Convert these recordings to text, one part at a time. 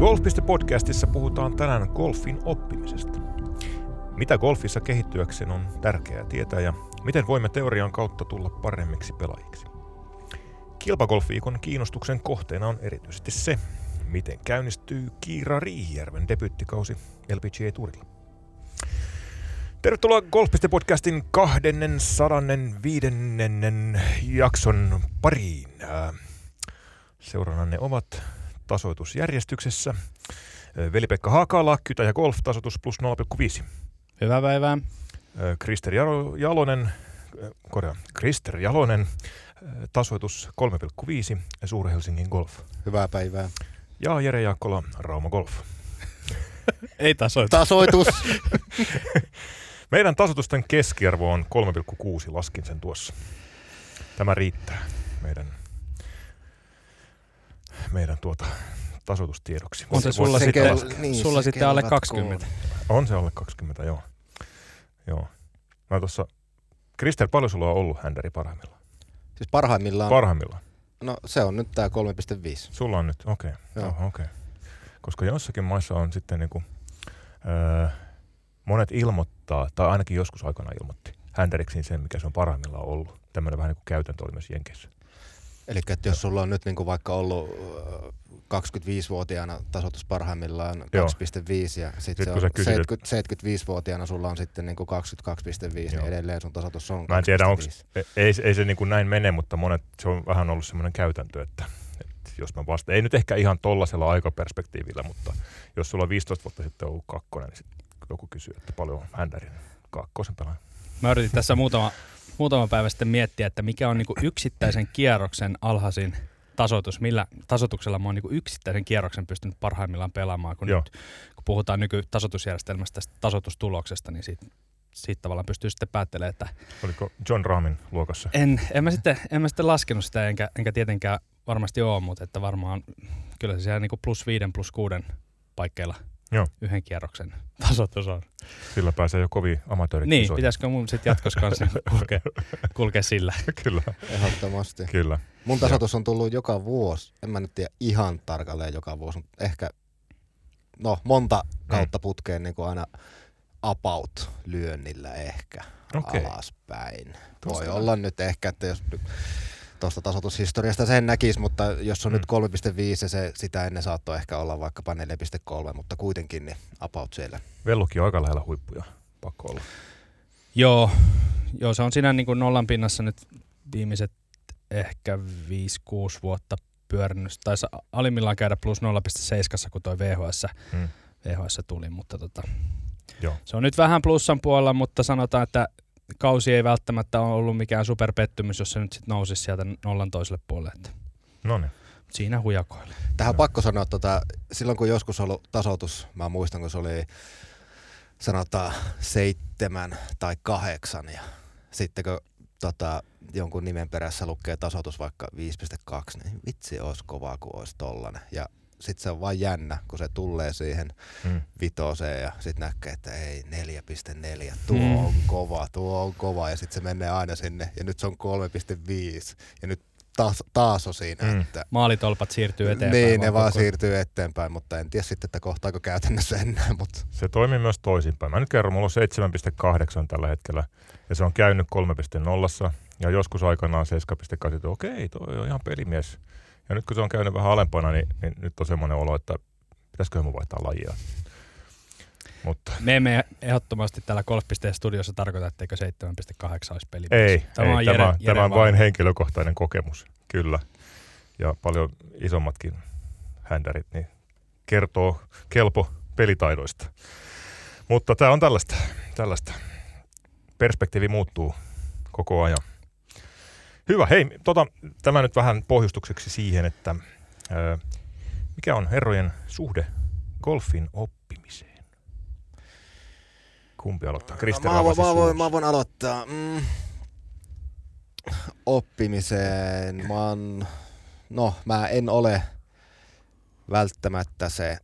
Golf.podcastissa puhutaan tänään golfin oppimisesta. Mitä golfissa kehittyäkseen on tärkeää tietää ja miten voimme teorian kautta tulla paremmiksi pelaajiksi. Kilpagolfiikon kiinnostuksen kohteena on erityisesti se, miten käynnistyy Kiira Riihijärven debyttikausi LPGA-turilla. Tervetuloa Golf.podcastin 205. jakson pariin. Seurannanne ovat tasoitusjärjestyksessä. Veli-Pekka Haakala, Kytä ja Golf, tasoitus plus 0,5. Hyvää päivää. Krister Jalonen, korjaa, Krister Jalonen, tasoitus 3,5 ja Suur-Helsingin Golf. Hyvää päivää. Ja Jere Jaakkola, Rauma Golf. Ei tasoitus. Tasoitus. Meidän tasoitusten keskiarvo on 3,6, laskin sen tuossa. Tämä riittää meidän, meidän tuota, tasoitustiedoksi. On se sulla, sitten, niin, sulla sitten alle 20. Koon. On se alle 20, joo. joo. Mä tuossa, Kristel, paljon sulla on ollut händeri parhaimmillaan? Siis parhaimmillaan? Parhaimmillaan. No se on nyt tää 3,5. Sulla on nyt, okei. Okay. Joo. okei. Okay. Koska jossakin maissa on sitten niinku, öö, monet ilmoittaa, tai ainakin joskus aikana ilmoitti, hänteriksiin sen, mikä se on parhaimmillaan ollut. Tämmöinen vähän niin kuin käytäntö oli myös Jenkeissä. Eli että jos sulla on nyt niin kuin vaikka ollut 25-vuotiaana tasoitus parhaimmillaan 2,5 ja sitten sit, se on 70, 75-vuotiaana sulla on sitten niin kuin 22,5, niin edelleen sun tasoitus on Mä en tiedä, onko, ei, ei se niin kuin näin mene, mutta monet, se on vähän ollut semmoinen käytäntö, että, että jos mä vasta, ei nyt ehkä ihan tollasella aikaperspektiivillä, mutta jos sulla on 15 vuotta sitten ollut kakkonen, niin sitten joku kysyy, että paljon on händärin kakkosen pelaaja. Mä yritin tässä muutama, muutama päivä sitten miettiä, että mikä on niinku yksittäisen kierroksen alhaisin tasoitus, millä tasoituksella mä oon niinku yksittäisen kierroksen pystynyt parhaimmillaan pelaamaan, kun, nyt, kun puhutaan nykytasoitusjärjestelmästä tästä tasoitustuloksesta, niin siitä, siitä tavallaan pystyy sitten päättelemään, että... Oliko John Ramin luokassa? En, en, mä, sitten, en mä sitten laskenut sitä, enkä, enkä tietenkään varmasti ole, mutta että varmaan kyllä se siellä niinku plus viiden, plus kuuden paikkeilla – Joo. yhden kierroksen tasoitus on. Sillä pääsee jo kovin amatöörit Niin, kisoihin. pitäisikö mun sitten jatkossa kanssa kulkea, kulkea sillä? Kyllä. Ehdottomasti. Kyllä. Mun tasoitus on tullut joka vuosi, en mä nyt tiedä ihan tarkalleen joka vuosi, mutta ehkä no, monta kautta mm. putkeen niin kuin aina about lyönnillä ehkä okay. alaspäin. Tuosta Voi olla nyt ehkä, että jos tuosta tasoitushistoriasta sen näkisi, mutta jos on mm. nyt 3.5 ja se, sitä ennen saattoi ehkä olla vaikkapa 4.3, mutta kuitenkin niin about siellä. Vellukin on aika lähellä huippuja, pakko olla. Joo, joo se on siinä niin kuin nollan pinnassa nyt viimeiset ehkä 5-6 vuotta pyörinyt. Taisi alimmillaan käydä plus 0,7, kun toi VHS, mm. VHS tuli, mutta tota, Joo. se on nyt vähän plussan puolella, mutta sanotaan, että kausi ei välttämättä ole ollut mikään superpettymys, jos se nyt sitten nousisi sieltä nollan toiselle puolelle. No niin. Siinä hujakoille. Tähän on pakko sanoa, että tota, silloin kun joskus ollut tasoitus, mä muistan kun se oli sanotaan seitsemän tai kahdeksan ja sitten kun tota, jonkun nimen perässä lukee tasoitus vaikka 5.2, niin vitsi olisi kovaa kuin olisi tollanen. Ja sitten se on vaan jännä, kun se tulee siihen mm. vitoseen ja sitten näkee, että ei 4.4, tuo mm. on kova, tuo on kova ja sitten se menee aina sinne ja nyt se on 3.5 ja nyt taas, taas on siinä. Mm. Että, Maalitolpat siirtyy eteenpäin. Niin, ne vaan koko... siirtyy eteenpäin, mutta en tiedä sitten, että kohtaako käytännössä enää. Mutta. Se toimii myös toisinpäin. Mä nyt kerron, mulla on 7.8 tällä hetkellä ja se on käynyt 3.0 ja joskus aikanaan 7.8, okei, toi on ihan pelimies ja nyt kun se on käynyt vähän alempana, niin, niin nyt on semmoinen olo, että pitäisikö mun vaihtaa lajia. Mutta. Me emme ehdottomasti täällä Golf.studiossa studiossa tarkoita, etteikö 7.8 olisi peli. Ei, tämä, ei, on, Jere, tämä, Jere tämä on vain henkilökohtainen kokemus, kyllä. Ja paljon isommatkin händärit niin kertoo kelpo pelitaidoista. Mutta tämä on tällaista, tällaista. Perspektiivi muuttuu koko ajan. Hyvä. Hei, tota, tämä nyt vähän pohjustukseksi siihen, että ö, mikä on herrojen suhde golfin oppimiseen? Kumpi aloittaa? Krister mä, voin, mä, voin, mä voin aloittaa. Mm, oppimiseen. Mä oon, no, mä en ole välttämättä se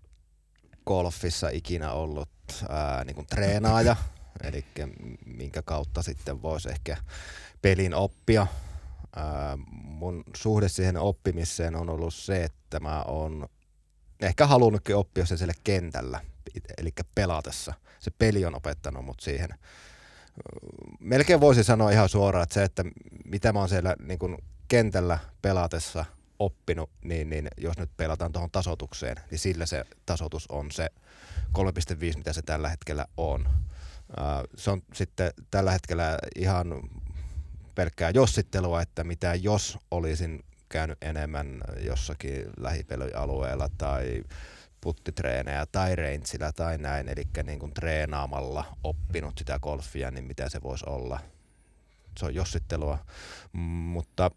golfissa ikinä ollut ää, niin kuin treenaaja, eli minkä kautta sitten voisi ehkä pelin oppia mun suhde siihen oppimiseen on ollut se, että mä oon ehkä halunnutkin oppia se siellä kentällä, eli pelatessa. Se peli on opettanut mut siihen. Melkein voisi sanoa ihan suoraan, että se, että mitä mä oon siellä niin kun kentällä pelatessa oppinut, niin, niin jos nyt pelataan tuohon tasotukseen, niin sillä se tasotus on se 3,5, mitä se tällä hetkellä on. Se on sitten tällä hetkellä ihan pelkkää jossittelua, että mitä jos olisin käynyt enemmän jossakin lähipelyalueella tai puttitreenejä tai rangeillä tai näin, eli niin kuin treenaamalla oppinut sitä golfia, niin mitä se voisi olla. Se on jossittelua, mutta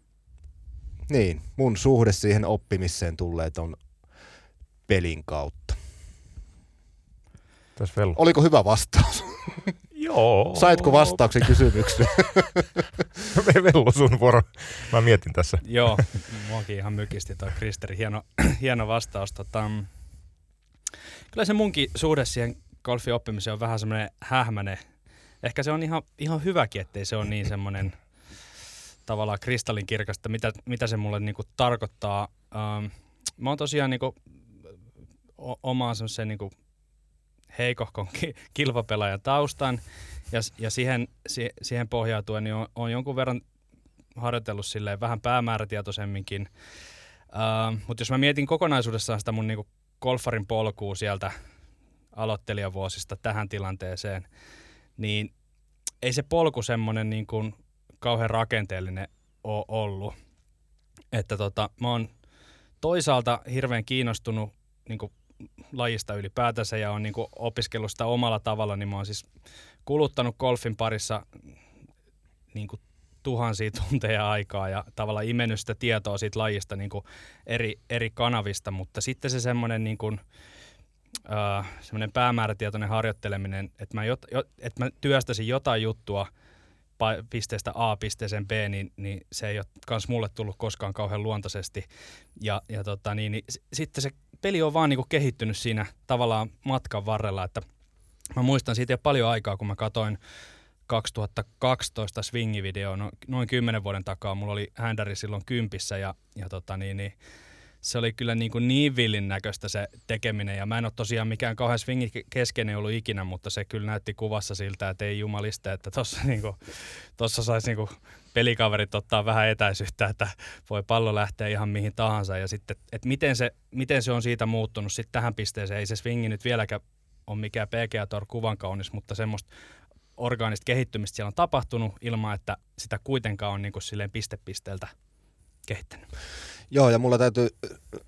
niin, mun suhde siihen oppimiseen tulee on pelin kautta. Oliko hyvä vastaus? Joo. Saitko vastauksen kysymykseen? Vellu sun vuoro. Mä mietin tässä. Joo, muakin ihan mykisti toi Kristeri. Hieno, hieno vastaus. Tota, kyllä se munkin suhde siihen golfin oppimiseen on vähän semmoinen hähmäinen. Ehkä se on ihan, ihan hyväkin, ettei se ole niin semmoinen tavallaan kristallinkirkasta, mitä, mitä se mulle niinku tarkoittaa. Ähm, mä oon tosiaan niinku, o- omaan semmoisen niinku heikohkon kilpapelaajan taustan ja, ja siihen, si, siihen pohjautuen niin on, on jonkun verran harjoitellut vähän päämäärätietoisemminkin. Uh, Mutta jos mä mietin kokonaisuudessaan sitä mun niinku golfarin polkua sieltä aloittelijavuosista tähän tilanteeseen, niin ei se polku semmoinen niin kuin kauhean rakenteellinen ole ollut. Että tota, mä oon toisaalta hirveän kiinnostunut niin kuin lajista ylipäätänsä ja on niin kuin opiskellut sitä omalla tavalla, niin mä oon siis kuluttanut golfin parissa niin kuin tuhansia tunteja aikaa ja tavallaan imennyt sitä tietoa siitä lajista niin kuin eri, eri kanavista, mutta sitten se semmoinen niin äh, semmoinen päämäärätietoinen harjoitteleminen, että mä, jot, jo, että mä työstäisin jotain juttua pisteestä A pisteeseen B, niin, niin se ei ole kans mulle tullut koskaan kauhean luontaisesti. Ja, ja tota, niin, niin, sitten se peli on vaan niin kuin kehittynyt siinä tavallaan matkan varrella, että mä muistan siitä jo paljon aikaa, kun mä katoin 2012 swingivideo, no, noin kymmenen vuoden takaa, mulla oli händäri silloin kympissä ja, ja tota niin, niin se oli kyllä niin, kuin niin villin näköistä se tekeminen. Ja mä en ole tosiaan mikään kauhean swingi keskeinen ollut ikinä, mutta se kyllä näytti kuvassa siltä, että ei jumalista, että tuossa niin saisi niin pelikaverit ottaa vähän etäisyyttä, että voi pallo lähteä ihan mihin tahansa. Ja sitten, että miten se, miten se on siitä muuttunut sitten tähän pisteeseen. Ei se swingi nyt vieläkään ole mikään PGA Tour kuvan kaunis, mutta semmoista orgaanista kehittymistä siellä on tapahtunut ilman, että sitä kuitenkaan on niin kuin silleen pistepisteeltä kehittänyt. Joo, ja mulla täytyy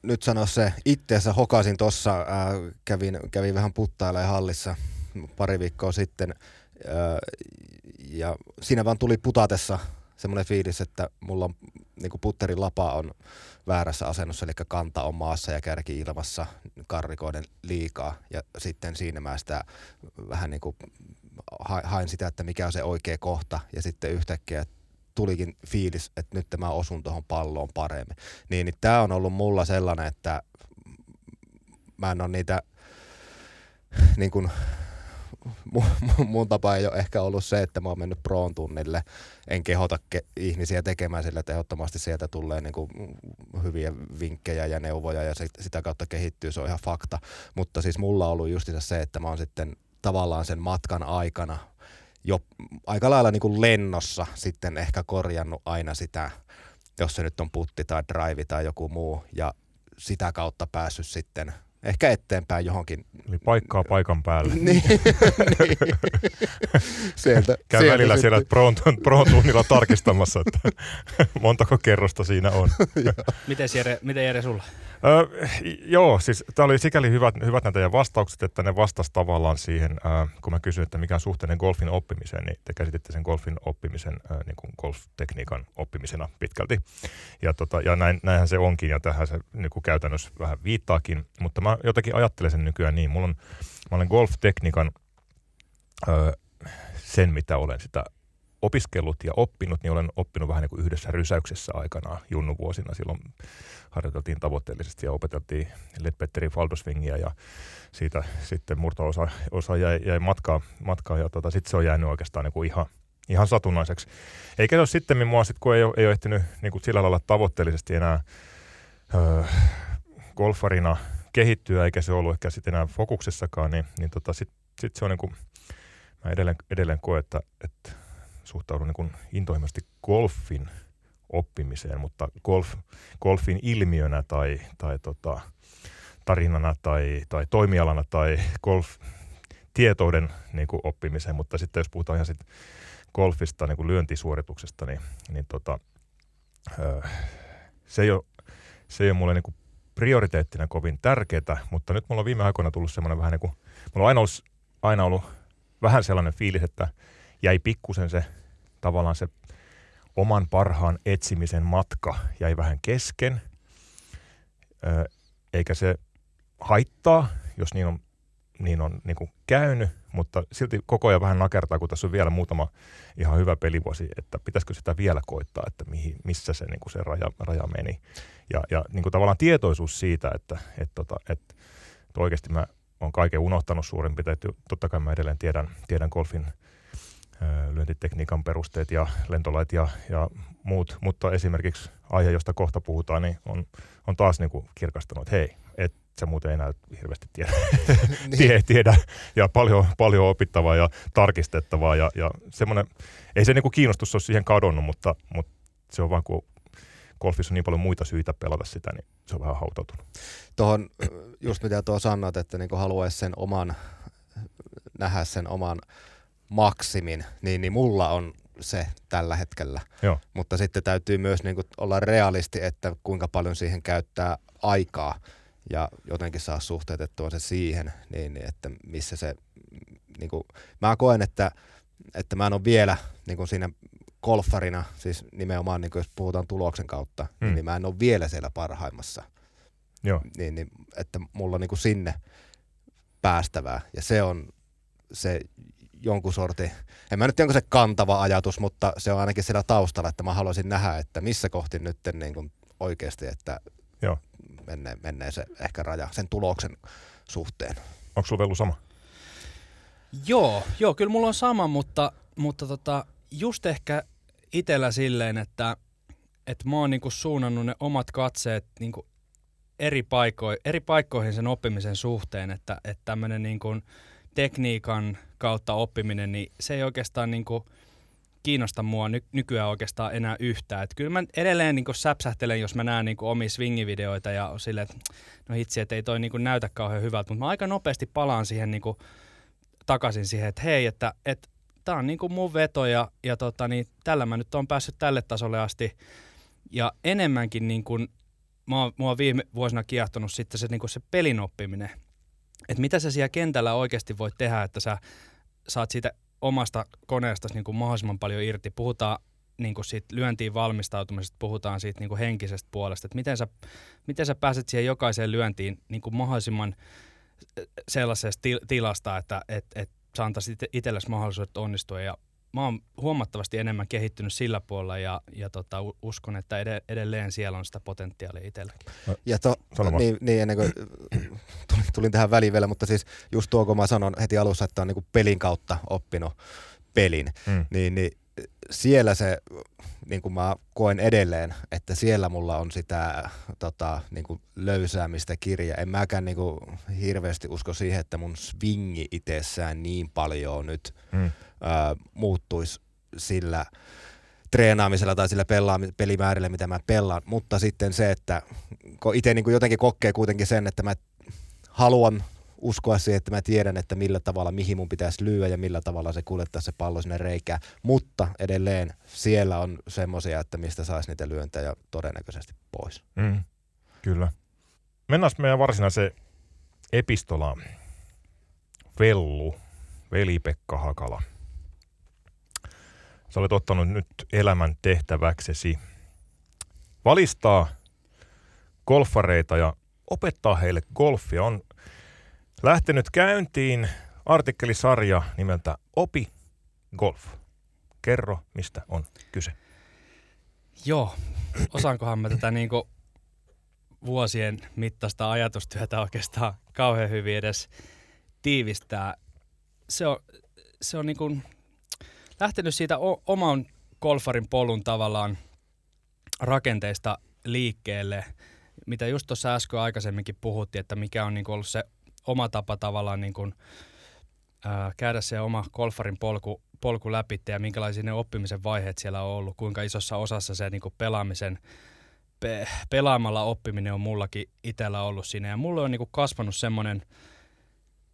nyt sanoa se, itteensä hokasin tuossa, äh, kävin, kävin vähän puttailemaan hallissa pari viikkoa sitten, äh, ja siinä vaan tuli putatessa semmoinen fiilis, että mulla on niin putterin lapa on väärässä asennossa, eli kanta on maassa ja kärki ilmassa karrikoiden liikaa. Ja sitten siinä mä sitä vähän niin kuin hain sitä, että mikä on se oikea kohta. Ja sitten yhtäkkiä tulikin fiilis, että nyt mä osun tuohon palloon paremmin. Niin, niin tämä on ollut mulla sellainen, että mä en ole niitä niin kuin, mun, mun tapa ei ole ehkä ollut se, että mä oon mennyt proon tunnille. En kehota ke- ihmisiä tekemään sillä, että ehdottomasti sieltä tulee niin kuin hyviä vinkkejä ja neuvoja ja sit, sitä kautta kehittyy, se on ihan fakta. Mutta siis mulla on ollut just se, että mä oon sitten tavallaan sen matkan aikana jo aika lailla niin kuin lennossa sitten ehkä korjannut aina sitä, jos se nyt on putti tai drive tai joku muu, ja sitä kautta päässyt sitten ehkä eteenpäin johonkin. Eli paikkaa paikan päälle. niin, niin. sieltä, Käy sieltä välillä siellä pro tunnilla tarkistamassa, että montako kerrosta siinä on. miten, Jere, miten Jere sulla? Öö, joo, siis tämä oli sikäli hyvät, hyvät näitä vastaukset, että ne vastas tavallaan siihen, äh, kun mä kysyin, että mikä on suhteinen golfin oppimiseen, niin te käsititte sen golfin oppimisen äh, niin kuin golf-tekniikan oppimisena pitkälti. Ja, tota, ja näin, näinhän se onkin, ja tähän se niin kuin käytännössä vähän viittaakin, mutta mä jotenkin ajattelen sen nykyään niin. Mulla on, mä olen golf-tekniikan äh, sen, mitä olen sitä opiskellut ja oppinut, niin olen oppinut vähän niin kuin yhdessä rysäyksessä aikanaan junnuvuosina. Silloin harjoiteltiin tavoitteellisesti ja opeteltiin Ledbetterin Faldosvingia ja siitä sitten murto-osa osa jäi, jäi matkaa, matkaa ja tota, sitten se on jäänyt oikeastaan niin kuin ihan, ihan satunnaiseksi. Eikä se ole sitten mua, sit, kun ei ole, ei ole ehtinyt niin kuin sillä lailla tavoitteellisesti enää öö, golfarina kehittyä, eikä se ollut ehkä sitten enää fokuksessakaan, niin, niin tota, sitten sit se on niin kuin, mä edelleen, edelleen koen, että, että suhtaudun niin intohimoisesti golfin oppimiseen, mutta golf, golfin ilmiönä tai, tai tota, tarinana tai, tai toimialana tai golf tietouden niin kuin oppimiseen, mutta sitten jos puhutaan ihan sit golfista niin kuin lyöntisuorituksesta, niin, niin tota, se, ei ole, se ei ole mulle niin kuin prioriteettina kovin tärkeää, mutta nyt mulla on viime aikoina tullut semmoinen vähän niin kuin, mulla on aina ollut, aina ollut vähän sellainen fiilis, että jäi pikkusen se tavallaan se oman parhaan etsimisen matka jäi vähän kesken, eikä se haittaa, jos niin on, niin on niin kuin käynyt, mutta silti koko ajan vähän nakertaa, kun tässä on vielä muutama ihan hyvä pelivuosi, että pitäisikö sitä vielä koittaa, että mihin, missä se, niin kuin se raja, raja meni. Ja, ja niin kuin tavallaan tietoisuus siitä, että, että, tota, että, että oikeasti mä oon kaiken unohtanut suurin piirtein. Totta kai mä edelleen tiedän, tiedän golfin lyöntitekniikan perusteet ja lentolait ja, ja muut, mutta esimerkiksi aihe, josta kohta puhutaan, niin on, on taas niin kuin kirkastanut, että hei, et sä muuten enää hirveästi tiedä, niin. tiedä ja paljon, paljon opittavaa ja tarkistettavaa ja, ja semmoinen, ei se niin kuin kiinnostus ole siihen kadonnut, mutta, mutta se on vaan kun golfissa on niin paljon muita syitä pelata sitä, niin se on vähän hautautunut. Tuohon just mitä tuo sanoit, että niin haluaisi sen oman, nähdä sen oman maksimin, niin, niin mulla on se tällä hetkellä. Joo. Mutta sitten täytyy myös niin kuin olla realisti, että kuinka paljon siihen käyttää aikaa ja jotenkin saa suhteutettua se siihen, niin, niin että missä se, niin kuin, mä koen, että, että mä en ole vielä niin kuin siinä golfarina, siis nimenomaan niin kuin jos puhutaan tuloksen kautta, niin hmm. niin mä en ole vielä siellä parhaimmassa. Joo. Niin, niin, että mulla on niin kuin sinne päästävää ja se on se jonkun sorti, en mä nyt tiedä, onko se kantava ajatus, mutta se on ainakin siellä taustalla, että mä haluaisin nähdä, että missä kohti nyt niin kuin oikeasti, että Joo. Menee, menee se ehkä raja sen tuloksen suhteen. Onko sulla Vellu sama? Joo, joo, kyllä mulla on sama, mutta, mutta tota, just ehkä itellä silleen, että, että mä oon niinku suunnannut ne omat katseet niinku eri, paiko- eri paikkoihin sen oppimisen suhteen, että, että tämmöinen niinku tekniikan kautta oppiminen, niin se ei oikeastaan niin kuin kiinnosta mua ny- nykyään oikeastaan enää yhtään. Et kyllä mä edelleen niin säpsähtelen, jos mä näen niin omia swingivideoita ja silleen, että no hitsi, että ei toi niin näytä kauhean hyvältä, mutta mä aika nopeasti palaan siihen niin takaisin siihen, että hei, että, että tämä on niin kuin mun veto ja, ja tota, niin, tällä mä nyt on päässyt tälle tasolle asti. Ja enemmänkin niin kuin, oon, mä oon viime vuosina kiehtonut sitten se, niin kuin se pelin oppiminen. Että mitä sä siellä kentällä oikeasti voit tehdä, että sä saat siitä omasta koneesta niin kuin mahdollisimman paljon irti. Puhutaan niin kuin siitä lyöntiin valmistautumisesta, puhutaan siitä niin kuin henkisestä puolesta, että miten sä, miten sä pääset siihen jokaiseen lyöntiin niin kuin mahdollisimman sellaisesta tilasta, että et, et sä antaisit itsellesi mahdollisuudet onnistua ja mä oon huomattavasti enemmän kehittynyt sillä puolella ja, ja tota, uskon, että edelleen siellä on sitä potentiaalia itselläkin. No, ja to, niin, niin, ennen kuin tulin, tulin tähän väliin vielä, mutta siis just tuo, kun mä sanon heti alussa, että on niin pelin kautta oppinut pelin, mm. niin, niin siellä se, niin kuin mä koen edelleen, että siellä mulla on sitä tota, niin kuin löysäämistä kirja. En mäkään niin kuin, hirveästi usko siihen, että mun swingi itsessään niin paljon nyt mm. Muuttuisi sillä treenaamisella tai sillä pelaam- pelimäärillä, mitä mä pelaan. Mutta sitten se, että itse niin jotenkin kokee kuitenkin sen, että mä haluan uskoa siihen, että mä tiedän, että millä tavalla, mihin mun pitäisi lyödä ja millä tavalla se kuljettaa se pallo sinne reikään. Mutta edelleen siellä on semmoisia, että mistä saisi niitä lyöntejä todennäköisesti pois. Mm, kyllä. Mennään meidän varsinaiseen epistolaan. Vellu, veli-Pekka Hakala. Sä olet ottanut nyt elämän tehtäväksesi valistaa golfareita ja opettaa heille golfia. On lähtenyt käyntiin artikkelisarja nimeltä Opi Golf. Kerro, mistä on kyse. Joo, osaankohan mä tätä niinku vuosien mittaista ajatustyötä oikeastaan kauhean hyvin edes tiivistää. Se on, se on niinku lähtenyt siitä o- oman golfarin polun tavallaan rakenteista liikkeelle. mitä just tuossa äsken aikaisemminkin puhuttiin, että mikä on niin ollut se oma tapa tavallaan niin kuin, ää, käydä se oma golfarin polku, polku läpi ja minkälaisia ne oppimisen vaiheet siellä on ollut, kuinka isossa osassa se niin kuin pelaamisen, pe, pelaamalla oppiminen on mullakin itsellä ollut siinä. Ja mulle on niin kuin kasvanut semmoinen,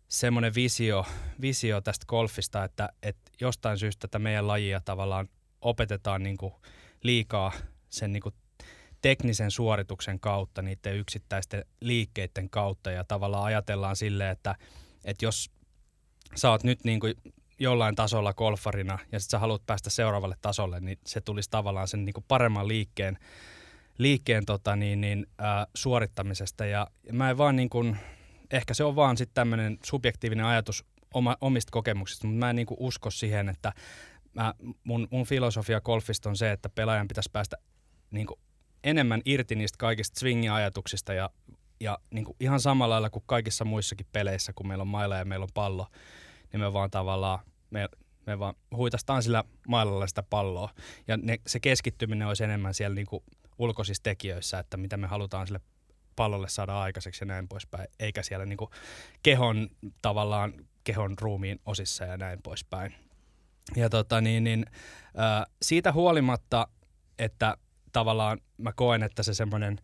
semmoinen visio, visio tästä golfista, että, että jostain syystä tätä meidän lajia tavallaan opetetaan niin kuin liikaa sen niin kuin teknisen suorituksen kautta, niiden yksittäisten liikkeiden kautta. Ja tavallaan ajatellaan sille, että, että jos sä oot nyt niin kuin jollain tasolla golfarina ja sitten sä haluat päästä seuraavalle tasolle, niin se tulisi tavallaan sen niin kuin paremman liikkeen, liikkeen tota niin, niin, ää, suorittamisesta. Ja mä en vaan niin kuin, ehkä se on vaan sitten tämmöinen subjektiivinen ajatus oma, omista kokemuksista, mutta mä en niin kuin usko siihen, että mä, mun, mun filosofia golfista on se, että pelaajan pitäisi päästä niin kuin enemmän irti niistä kaikista swingi-ajatuksista ja, ja niin kuin ihan samalla lailla kuin kaikissa muissakin peleissä, kun meillä on maila ja meillä on pallo, niin me vaan tavallaan, me, me vaan huitastaan sillä mailalla sitä palloa. Ja ne, se keskittyminen olisi enemmän siellä niin kuin ulkoisissa tekijöissä, että mitä me halutaan sille pallolle saada aikaiseksi ja näin poispäin, eikä siellä niin kuin kehon tavallaan kehon ruumiin osissa ja näin poispäin. Ja tota, niin, niin, äh, siitä huolimatta, että tavallaan mä koen, että se semmoinen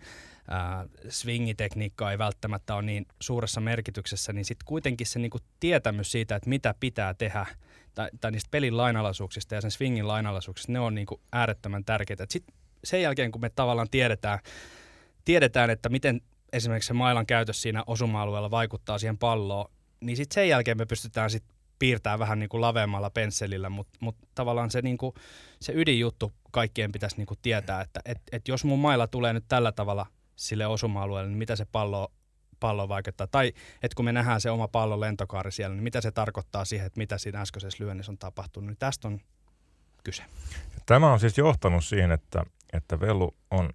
swingitekniikka ei välttämättä ole niin suuressa merkityksessä, niin sitten kuitenkin se niinku tietämys siitä, että mitä pitää tehdä, tai, tai niistä pelin lainalaisuuksista ja sen swingin lainalaisuuksista, ne on niinku äärettömän tärkeitä. Sitten sen jälkeen, kun me tavallaan tiedetään, tiedetään, että miten esimerkiksi se mailan käytös siinä osuma-alueella vaikuttaa siihen palloon, niin sitten sen jälkeen me pystytään sitten piirtää vähän niin kuin laveammalla pensselillä, mutta mut tavallaan se, niin kuin, se ydinjuttu kaikkien pitäisi niin kuin tietää, että et, et jos mun mailla tulee nyt tällä tavalla sille osuma-alueelle, niin mitä se pallo, pallo vaikuttaa. Tai että kun me nähdään se oma pallon lentokaari siellä, niin mitä se tarkoittaa siihen, että mitä siinä äskeisessä lyönnissä on tapahtunut. Niin tästä on kyse. Tämä on siis johtanut siihen, että, että Vellu on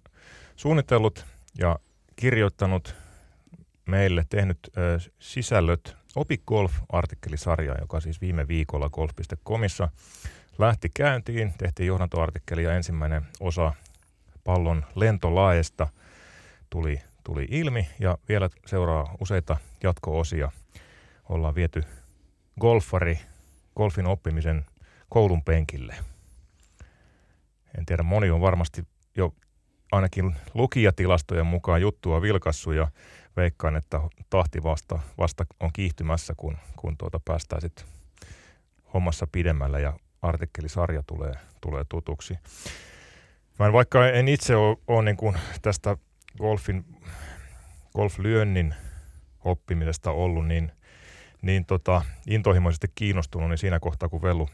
suunnitellut ja kirjoittanut meille, tehnyt ö, sisällöt Opi Golf-artikkelisarja, joka siis viime viikolla golf.comissa lähti käyntiin. Tehtiin johdantoartikkeli ja ensimmäinen osa pallon lentolaesta tuli, tuli ilmi ja vielä seuraa useita jatko-osia. Ollaan viety golfari golfin oppimisen koulun penkille. En tiedä, moni on varmasti jo ainakin lukijatilastojen mukaan juttua vilkassu ja veikkaan, että tahti vasta, vasta on kiihtymässä, kun, kun tuota päästään sitten hommassa pidemmällä ja artikkelisarja tulee, tulee tutuksi. Mä en, vaikka en itse ole, ole niin kuin tästä golfin, golflyönnin oppimisesta ollut niin, niin tota, intohimoisesti kiinnostunut, niin siinä kohtaa kun Vellu,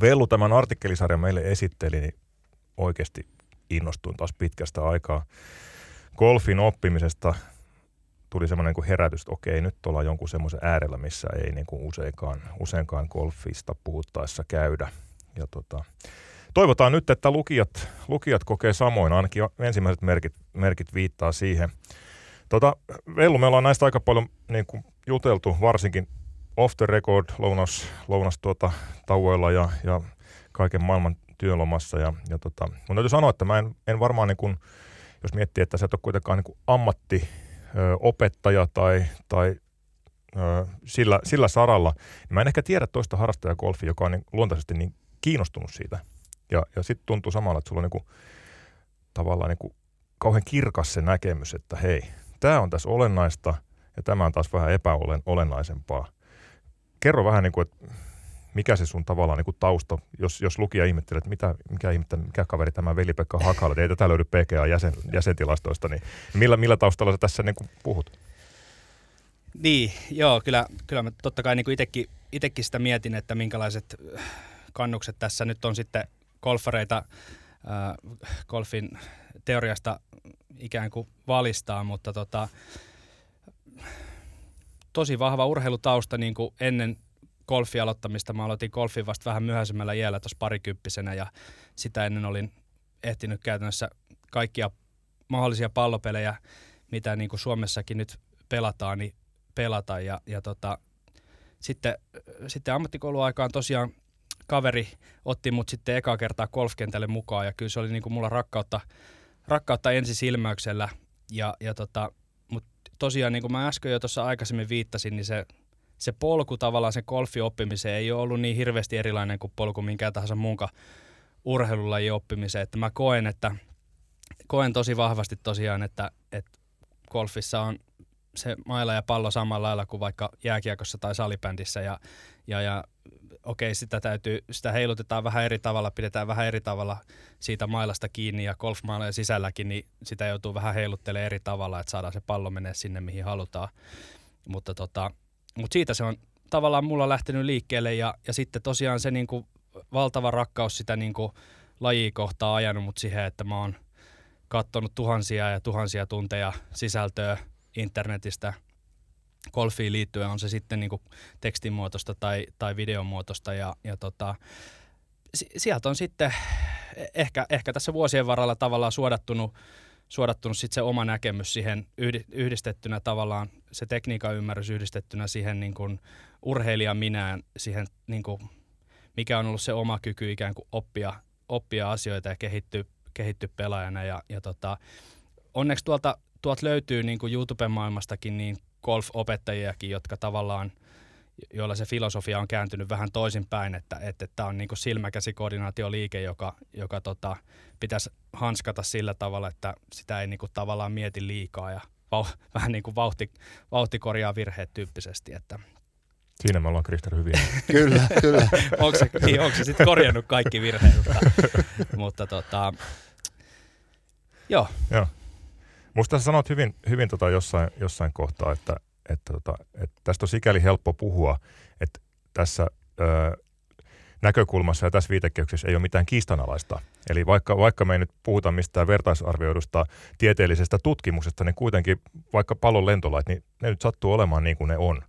Vellu tämän artikkelisarjan meille esitteli, niin oikeasti innostuin taas pitkästä aikaa golfin oppimisesta tuli semmoinen niin herätys, että okei, nyt ollaan jonkun semmoisen äärellä, missä ei niin kuin useinkaan, useinkaan golfista puhuttaessa käydä. Ja tota, toivotaan nyt, että lukijat, lukijat kokee samoin, ainakin ensimmäiset merkit, merkit viittaa siihen. Tota, Vellu, me ollaan näistä aika paljon niin kuin juteltu, varsinkin off the record lounas, lounas tuota, tauoilla ja, ja kaiken maailman työlomassa. Ja, ja tota, mun täytyy sanoa, että mä en, en varmaan, niin kuin, jos miettii, että sä et ole kuitenkaan niin kuin ammatti ö, opettaja tai, tai ö, sillä, sillä saralla. Mä en ehkä tiedä toista harrastajakolfia, joka on niin luontaisesti niin kiinnostunut siitä. Ja, ja sitten tuntuu samalla, että sulla on niin kuin, tavallaan niin kuin kauhean kirkas se näkemys, että hei, tämä on tässä olennaista ja tämä on taas vähän epäolennaisempaa. Kerro vähän, niin kuin, että mikä se sun tavallaan niin kuin tausta, jos, jos lukija ihmettelee, että mitä, mikä, ihmettä, mikä kaveri tämä Veli-Pekka Hakala, ei tätä löydy PGA jäsen, jäsentilastoista, niin millä, millä taustalla sä tässä niin kuin puhut? Niin, joo, kyllä, kyllä mä totta kai niin itsekin, itekin sitä mietin, että minkälaiset kannukset tässä nyt on sitten golfareita äh, golfin teoriasta ikään kuin valistaa, mutta tota, tosi vahva urheilutausta niin kuin ennen golfin aloittamista. Mä aloitin golfin vasta vähän myöhäisemmällä iällä tuossa parikymppisenä ja sitä ennen olin ehtinyt käytännössä kaikkia mahdollisia pallopelejä, mitä niin kuin Suomessakin nyt pelataan, niin pelata. Ja, ja tota, sitten, sitten ammattikouluaikaan tosiaan kaveri otti mut sitten eka kertaa golfkentälle mukaan ja kyllä se oli niin kuin mulla rakkautta, rakkautta ensisilmäyksellä ja, ja tota, mutta tosiaan niin kuin mä äsken jo tuossa aikaisemmin viittasin, niin se, se polku tavallaan sen golfi oppimiseen ei ole ollut niin hirveästi erilainen kuin polku minkään tahansa muunkaan urheilulajin oppimiseen. Että mä koen, että koen tosi vahvasti tosiaan, että, että golfissa on se maila ja pallo samalla lailla kuin vaikka jääkiekossa tai salibändissä ja, ja, ja okei, sitä täytyy, sitä heilutetaan vähän eri tavalla, pidetään vähän eri tavalla siitä mailasta kiinni ja golfmailojen sisälläkin, niin sitä joutuu vähän heiluttelemaan eri tavalla, että saadaan se pallo menee sinne, mihin halutaan. Mutta, tota, mutta siitä se on tavallaan mulla lähtenyt liikkeelle ja, ja sitten tosiaan se niin kuin valtava rakkaus sitä niin kuin lajia kohtaa ajanut mut siihen, että mä oon katsonut tuhansia ja tuhansia tunteja sisältöä internetistä golfiin liittyen, on se sitten niin tekstimuotoista tai, tai videomuotoista ja, ja tota, sieltä on sitten ehkä, ehkä tässä vuosien varrella tavallaan suodattunut, suodattunut sitten se oma näkemys siihen yhdistettynä tavallaan, se tekniikan ymmärrys yhdistettynä siihen niin kuin urheilijan minään, siihen niin kuin, mikä on ollut se oma kyky ikään kuin oppia, oppia asioita ja kehittyä, kehittyä pelaajana. Ja, ja tota, onneksi tuolta, tuolta löytyy niin kuin YouTuben maailmastakin niin golf-opettajiakin, jotka tavallaan, joilla se filosofia on kääntynyt vähän toisinpäin, että tämä että, että on niin silmäkäsikoordinaatioliike, joka, joka tota, pitäisi hanskata sillä tavalla, että sitä ei niin kuin tavallaan mieti liikaa ja vau, vähän niin kuin vauhti, vauhti korjaa virheet tyyppisesti. Että. Siinä me ollaan Krister hyvin. kyllä, kyllä. onko se, niin, onko se sitten korjannut kaikki virheet? mutta, mutta tota, joo. joo. Musta sä sanoit hyvin, hyvin tota jossain, jossain kohtaa, että, että, tota, että tästä on sikäli helppo puhua, että tässä ö, näkökulmassa ja tässä viitekehyksessä ei ole mitään kiistanalaista. Eli vaikka, vaikka me ei nyt puhuta mistään vertaisarvioidusta tieteellisestä tutkimuksesta, niin kuitenkin vaikka pallon lentolait, niin ne nyt sattuu olemaan niin kuin ne on.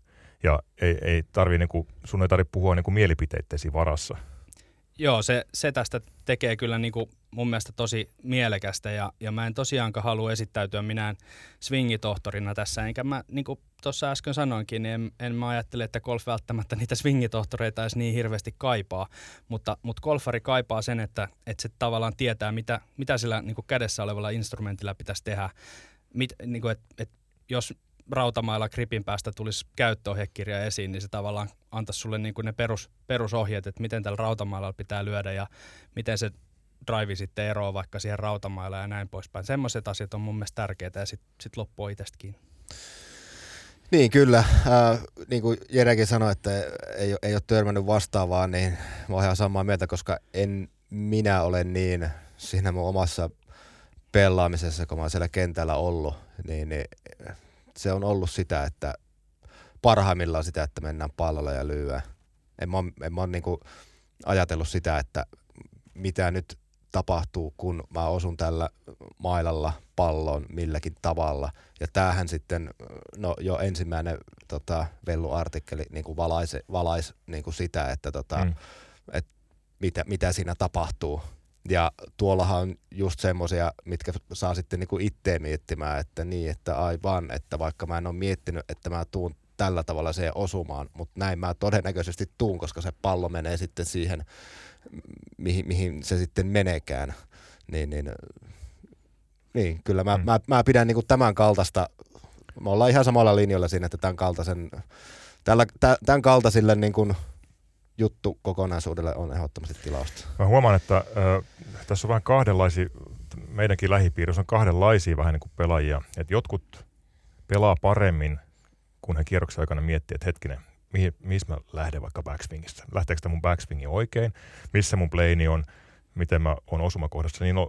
Ja ei, ei tarvi, niin kuin, sun ei tarvitse puhua niin kuin mielipiteittesi varassa. Joo, se, se tästä tekee kyllä niin kuin mun mielestä tosi mielekästä ja, ja mä en tosiaankaan halua esittäytyä minään swingitohtorina tässä, enkä mä niin kuin tuossa äsken sanoinkin, niin en, en mä ajattele, että golf välttämättä niitä swingitohtoreita edes niin hirveästi kaipaa, mutta, mutta golfari kaipaa sen, että, että se tavallaan tietää, mitä, mitä sillä niin kuin kädessä olevalla instrumentilla pitäisi tehdä, Mit, niin kuin, et, et jos rautamailla gripin päästä tulisi käyttöohjekirja esiin, niin se tavallaan antaisi sulle niin kuin ne perus, perusohjeet, että miten tällä rautamailla pitää lyödä ja miten se drive sitten eroaa vaikka siihen rautamailla ja näin poispäin. Semmoiset asiat on mun mielestä tärkeitä ja sitten sit loppuu itsestäkin. Niin kyllä, äh, niin kuin Jerekin sanoi, että ei, ei ole törmännyt vastaavaa, niin mä oon ihan samaa mieltä, koska en minä ole niin siinä mun omassa pelaamisessa, kun mä oon siellä kentällä ollut, niin, niin se on ollut sitä, että parhaimmillaan sitä, että mennään pallolla ja lyöä. En mä, en mä ole niin ajatellut sitä, että mitä nyt tapahtuu, kun mä osun tällä mailalla pallon milläkin tavalla. Ja tämähän sitten, no jo ensimmäinen tota, Vellu-artikkeli niin kuin valaisi, valaisi niin kuin sitä, että tota, mm. et mitä, mitä siinä tapahtuu. Ja tuollahan on just semmoisia, mitkä saa sitten niin kuin itteen miettimään, että niin, että aivan, että vaikka mä en ole miettinyt, että mä tuun tällä tavalla se osumaan, mutta näin mä todennäköisesti tuun, koska se pallo menee sitten siihen, mihin, mihin se sitten menekään. Niin, niin, niin kyllä mä, mm. mä, mä pidän niin kuin tämän kaltaista, me ollaan ihan samalla linjalla siinä, että tämän kaltaisen, tällä, tämän kaltaisille niin kuin juttu kokonaisuudelle on ehdottomasti tilausta. Mä huomaan, että äh, tässä on vähän kahdenlaisia, meidänkin lähipiirissä on kahdenlaisia vähän niin kuin pelaajia. Että jotkut pelaa paremmin, kun he kierroksen aikana miettii, että hetkinen, mihin, missä mä lähden vaikka backswingistä. Lähteekö tämä mun backswingi oikein? Missä mun plane on? Miten mä oon osumakohdassa? Niin on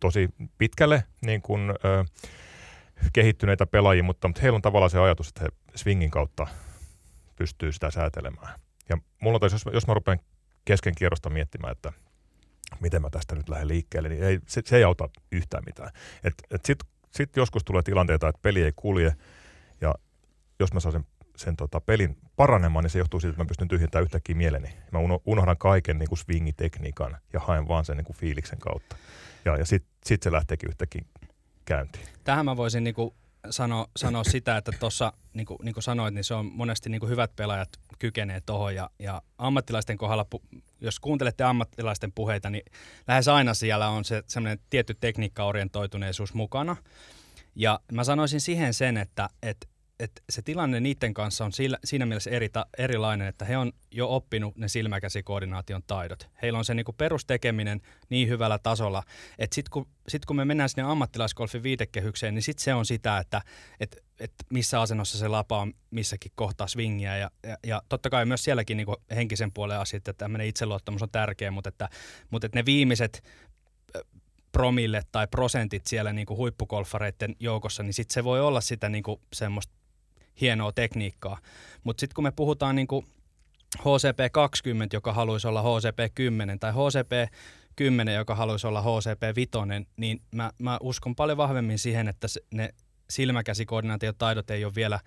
tosi pitkälle niin kuin, ö, kehittyneitä pelaajia, mutta, mutta heillä on tavallaan se ajatus, että he swingin kautta pystyy sitä säätelemään. Ja mulla taisi, jos, jos mä rupean kesken kierrosta miettimään, että miten mä tästä nyt lähden liikkeelle, niin ei, se, se ei auta yhtään mitään. Et, et Sitten sit joskus tulee tilanteita, että peli ei kulje, ja jos mä saan sen, sen tota pelin paranemaan, niin se johtuu siitä, että mä pystyn tyhjentämään yhtäkkiä mieleni. Mä unohdan kaiken niin kuin swingitekniikan ja haen vaan sen niin kuin fiiliksen kautta. Ja, ja sitten sit se lähteekin yhtäkkiä käyntiin. Tähän mä voisin niin kuin sano, sanoa sitä, että tuossa, niin kuin, niin kuin sanoit, niin se on monesti niin kuin hyvät pelaajat kykenee tuohon. Ja, ja ammattilaisten kohdalla, jos kuuntelette ammattilaisten puheita, niin lähes aina siellä on se semmoinen tietty tekniikkaorientoituneisuus mukana. Ja mä sanoisin siihen sen, että, että että se tilanne niiden kanssa on sillä, siinä mielessä eri, erilainen, että he on jo oppinut ne silmäkäsikoordinaation taidot. Heillä on se niinku perustekeminen niin hyvällä tasolla, että sitten kun, sit kun me mennään sinne ammattilaisgolfin viitekehykseen, niin sitten se on sitä, että et, et missä asennossa se lapa on missäkin kohtaa swingiä. Ja, ja, ja totta kai myös sielläkin niinku henkisen puolen asiat, että tämmöinen itseluottamus on tärkeä, mutta, että, mutta että ne viimeiset promille tai prosentit siellä niin kuin huippukolfareiden joukossa, niin sitten se voi olla sitä niin kuin semmoista hienoa tekniikkaa. Mutta sitten kun me puhutaan niin kuin HCP20, joka haluaisi olla HCP10 tai HCP10, joka haluaisi olla HCP5, niin mä, mä uskon paljon vahvemmin siihen, että ne silmäkäsikoordinaatiotaidot ei ole vielä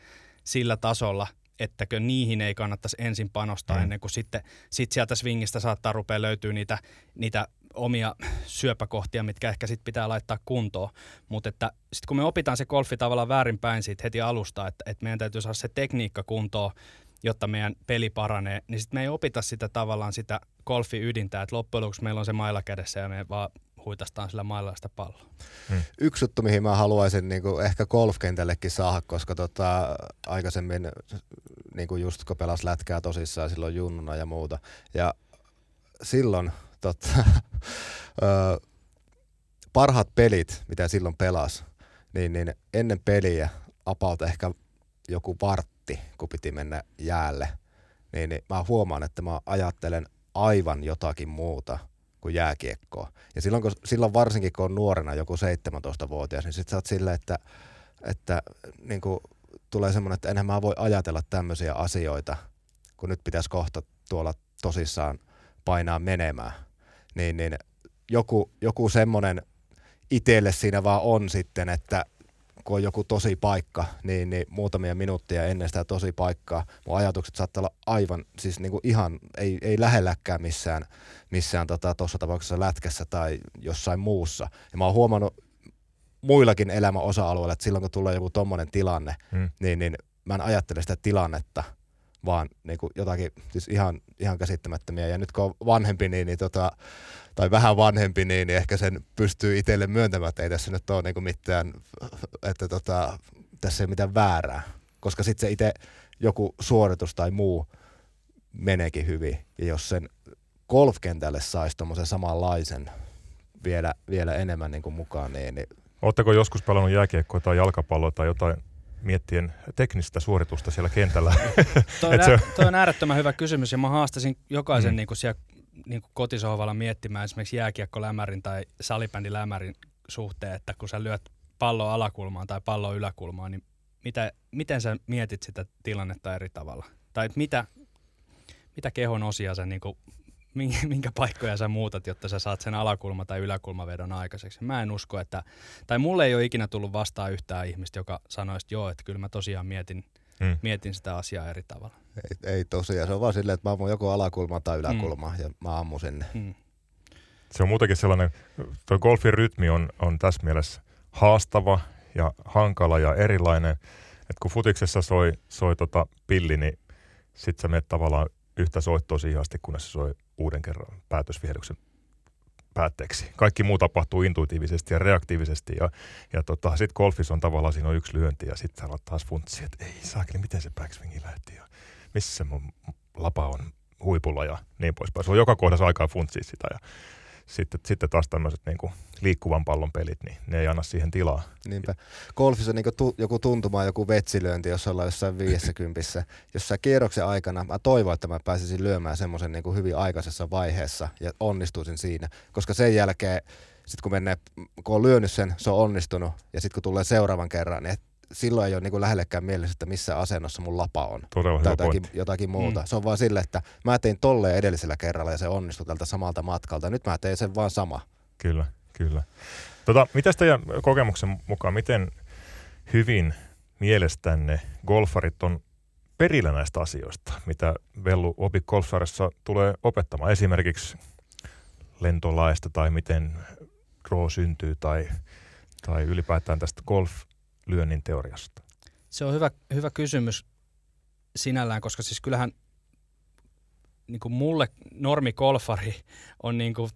sillä tasolla, ettäkö niihin ei kannattaisi ensin panostaa mm. ennen kuin sitten sit sieltä swingistä saattaa rupea löytyä niitä, niitä omia syöpäkohtia, mitkä ehkä sitten pitää laittaa kuntoon. Mutta että sitten kun me opitaan se golfi tavallaan väärinpäin siitä heti alusta, että, että meidän täytyy saada se tekniikka kuntoon, jotta meidän peli paranee, niin sitten me ei opita sitä tavallaan sitä golfi ydintä, että loppujen lopuksi meillä on se mailla kädessä ja me vaan huitastaan sillä mailla sitä palloa. Hmm. Yksi juttu, mihin mä haluaisin niin kuin ehkä golfkentällekin saada, koska tota, aikaisemmin niin kuin just kun pelas lätkää tosissaan silloin junnuna ja muuta, ja silloin tota, parhaat pelit, mitä silloin pelas, niin, niin ennen peliä apalta ehkä joku vartti, kun piti mennä jäälle, niin, niin mä huomaan, että mä ajattelen aivan jotakin muuta kuin jääkiekkoa. Ja silloin, kun, silloin varsinkin, kun on nuorena joku 17-vuotias, niin sit sä oot silleen, että, että niin kuin, tulee semmoinen, että enhän mä voi ajatella tämmöisiä asioita, kun nyt pitäisi kohta tuolla tosissaan painaa menemään niin, niin joku, joku semmoinen itselle siinä vaan on sitten, että kun on joku tosi paikka, niin, niin muutamia minuuttia ennen sitä tosi paikkaa, mun ajatukset saattaa olla aivan, siis niin kuin ihan, ei, ei lähelläkään missään, missään tuossa tota, tapauksessa lätkässä tai jossain muussa. Ja mä oon huomannut muillakin elämän osa-alueilla, että silloin kun tulee joku tommonen tilanne, hmm. niin, niin mä en ajattele sitä tilannetta, vaan niin kuin jotakin siis ihan, ihan käsittämättömiä. Ja nyt kun on vanhempi, niin, niin tota, tai vähän vanhempi, niin, niin ehkä sen pystyy itselle myöntämään, että ei tässä nyt ole niin kuin mitään, että tota, tässä ei mitään väärää. Koska sitten se itse joku suoritus tai muu meneekin hyvin. Ja jos sen golfkentälle saisi tuommoisen samanlaisen vielä, vielä enemmän niin kuin mukaan, niin, niin Oletteko joskus pelannut jääkiekkoa tai jalkapalloa tai jotain miettien teknistä suoritusta siellä kentällä? toi, on, se... toi on äärettömän hyvä kysymys ja mä haastasin jokaisen mm. niin kuin siellä niin kuin kotisohvalla miettimään esimerkiksi jääkiekkolämärin tai salibändilämärin suhteen, että kun sä lyöt palloa alakulmaan tai palloa yläkulmaan, niin mitä, miten sä mietit sitä tilannetta eri tavalla? Tai mitä, mitä kehon osia sä niin kuin minkä paikkoja sä muutat, jotta sä saat sen alakulma- tai yläkulmavedon aikaiseksi. Mä en usko, että, tai mulle ei ole ikinä tullut vastaan yhtään ihmistä, joka sanoisi, että joo, että kyllä mä tosiaan mietin, hmm. mietin sitä asiaa eri tavalla. Ei, ei tosiaan, se on vaan silleen, että mä ammun joko alakulma tai yläkulma hmm. ja mä ammun sinne. Hmm. Se on muutenkin sellainen, tuo golfin rytmi on, on tässä mielessä haastava ja hankala ja erilainen, että kun futiksessa soi, soi tota pilli, niin sit sä menet tavallaan yhtä soittoa siihen asti, kunnes se soi uuden kerran päätösvihdyksen päätteeksi. Kaikki muu tapahtuu intuitiivisesti ja reaktiivisesti ja, ja tota, sitten golfissa on tavallaan siinä on yksi lyönti ja sitten sä taas funtsi, että ei saakeli, miten se backswingi lähti ja missä mun lapa on huipulla ja niin poispäin. Se on joka kohdassa aikaa funtsia sitä ja sitten, sitten taas tämmöiset niin liikkuvan pallon pelit, niin ne ei anna siihen tilaa. Niinpä. Golfissa niin tu, joku tuntuma, joku vetsilöinti, jos ollaan jossain 50. Jossain kierroksen aikana mä toivon, että mä pääsisin lyömään semmoisen niin hyvin aikaisessa vaiheessa ja onnistuisin siinä, koska sen jälkeen sitten kun menee, kun on lyönyt sen, se on onnistunut, ja sitten kun tulee seuraavan kerran, niin silloin ei ole niin lähellekään mielessä, että missä asennossa mun lapa on. Todella tai jotakin, jotakin muuta. Mm. Se on vaan sille, että mä tein tolleen edellisellä kerralla ja se onnistui tältä samalta matkalta. Nyt mä teen sen vaan sama. Kyllä, kyllä. Tota, mitä teidän kokemuksen mukaan, miten hyvin mielestänne golfarit on perillä näistä asioista, mitä Vellu Opi Golfsarissa tulee opettamaan? Esimerkiksi lentolaista tai miten draw syntyy tai, tai ylipäätään tästä golf lyönnin teoriasta? Se on hyvä, hyvä kysymys sinällään, koska siis kyllähän niin kuin mulle normi golfari on niin kuin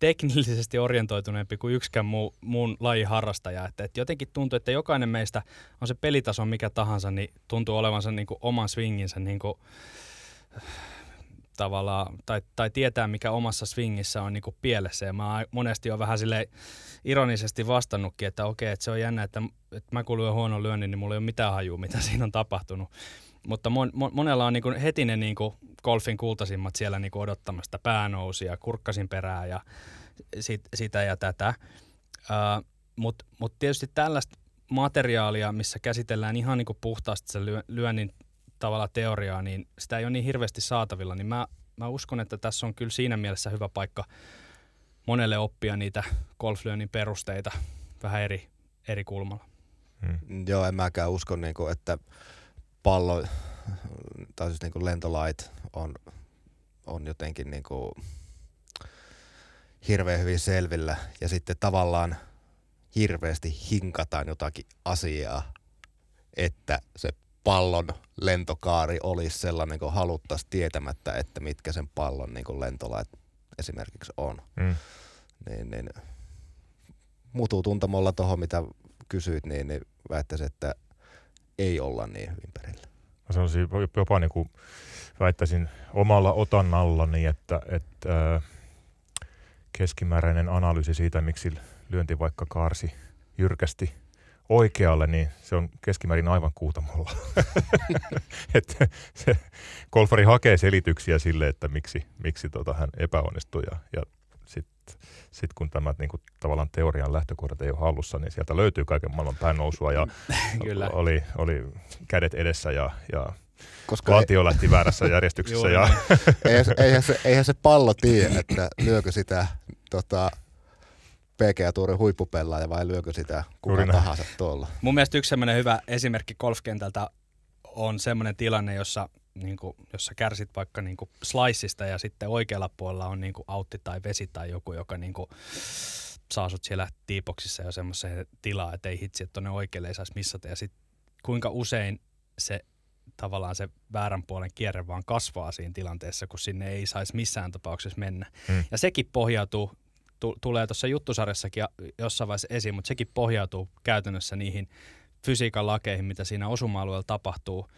teknillisesti orientoituneempi kuin yksikään muu, muun lajin harrastaja. Että, että jotenkin tuntuu, että jokainen meistä on se pelitaso mikä tahansa, niin tuntuu olevansa niin kuin oman swinginsä niin kuin, tavallaan, tai, tai tietää mikä omassa swingissä on niin kuin pielessä. Ja mä monesti on vähän sille ironisesti vastannutkin, että okei, että se on jännä, että, että mä kuulun huonon lyönnin, niin mulla ei ole mitään hajua, mitä siinä on tapahtunut. Mutta mon, mon, monella on niin kuin heti ne niin kuin golfin kultaisimmat siellä niin kuin odottamasta päänousia, kurkkasin perää ja sit, sitä ja tätä. Mutta mut tietysti tällaista materiaalia, missä käsitellään ihan niin kuin puhtaasti sen lyönnin tavalla teoriaa, niin sitä ei ole niin hirveästi saatavilla, niin mä, mä uskon, että tässä on kyllä siinä mielessä hyvä paikka monelle oppia niitä golflyönnin perusteita vähän eri, eri kulmalla. Hmm. Joo, en mäkään usko, niin kuin, että pallo tai siis niin kuin lentolait on, on jotenkin niin kuin hirveän hyvin selvillä ja sitten tavallaan hirveästi hinkataan jotakin asiaa, että se pallon lentokaari olisi sellainen, kun haluttaisiin tietämättä, että mitkä sen pallon niin kuin lentolait esimerkiksi on. Mm. Niin, niin, mutuu tuntamolla tuohon, mitä kysyit, niin, niin väittäisin, että ei olla niin hyvin perillä. Mä sanoisin jopa niin kuin väittäisin omalla otannallani, että, että keskimääräinen analyysi siitä, miksi lyönti vaikka kaarsi jyrkästi – oikealle, niin se on keskimäärin aivan kuutamolla. että se golfari hakee selityksiä sille, että miksi, miksi tota hän epäonnistui ja, ja sitten sit kun tämä niin kuin, tavallaan teorian lähtökohdat ei ole hallussa, niin sieltä löytyy kaiken maailman päännousua ja Kyllä. Oli, oli kädet edessä ja, ja koska valtio ei, lähti väärässä järjestyksessä. ja eihän, eihän, se, eihän se pallo tiedä, että lyökö sitä tota, PGA Tourin huippupellaaja vai lyökö sitä kuka tahansa tuolla? Mun mielestä yksi sellainen hyvä esimerkki golfkentältä on semmoinen tilanne, jossa, niin kuin, jossa kärsit vaikka niin kuin sliceista ja sitten oikealla puolella on niin kuin autti tai vesi tai joku, joka niin kuin saa sut siellä tiipoksissa jo semmoiseen tilaa, että ei hitsi, että tuonne oikealle ei saisi missata. Ja sitten kuinka usein se tavallaan se väärän puolen kierre vaan kasvaa siinä tilanteessa, kun sinne ei saisi missään tapauksessa mennä. Hmm. Ja sekin pohjautuu tu- tulee tuossa juttusarjassakin jossain vaiheessa esiin, mutta sekin pohjautuu käytännössä niihin fysiikan lakeihin, mitä siinä osuma-alueella tapahtuu.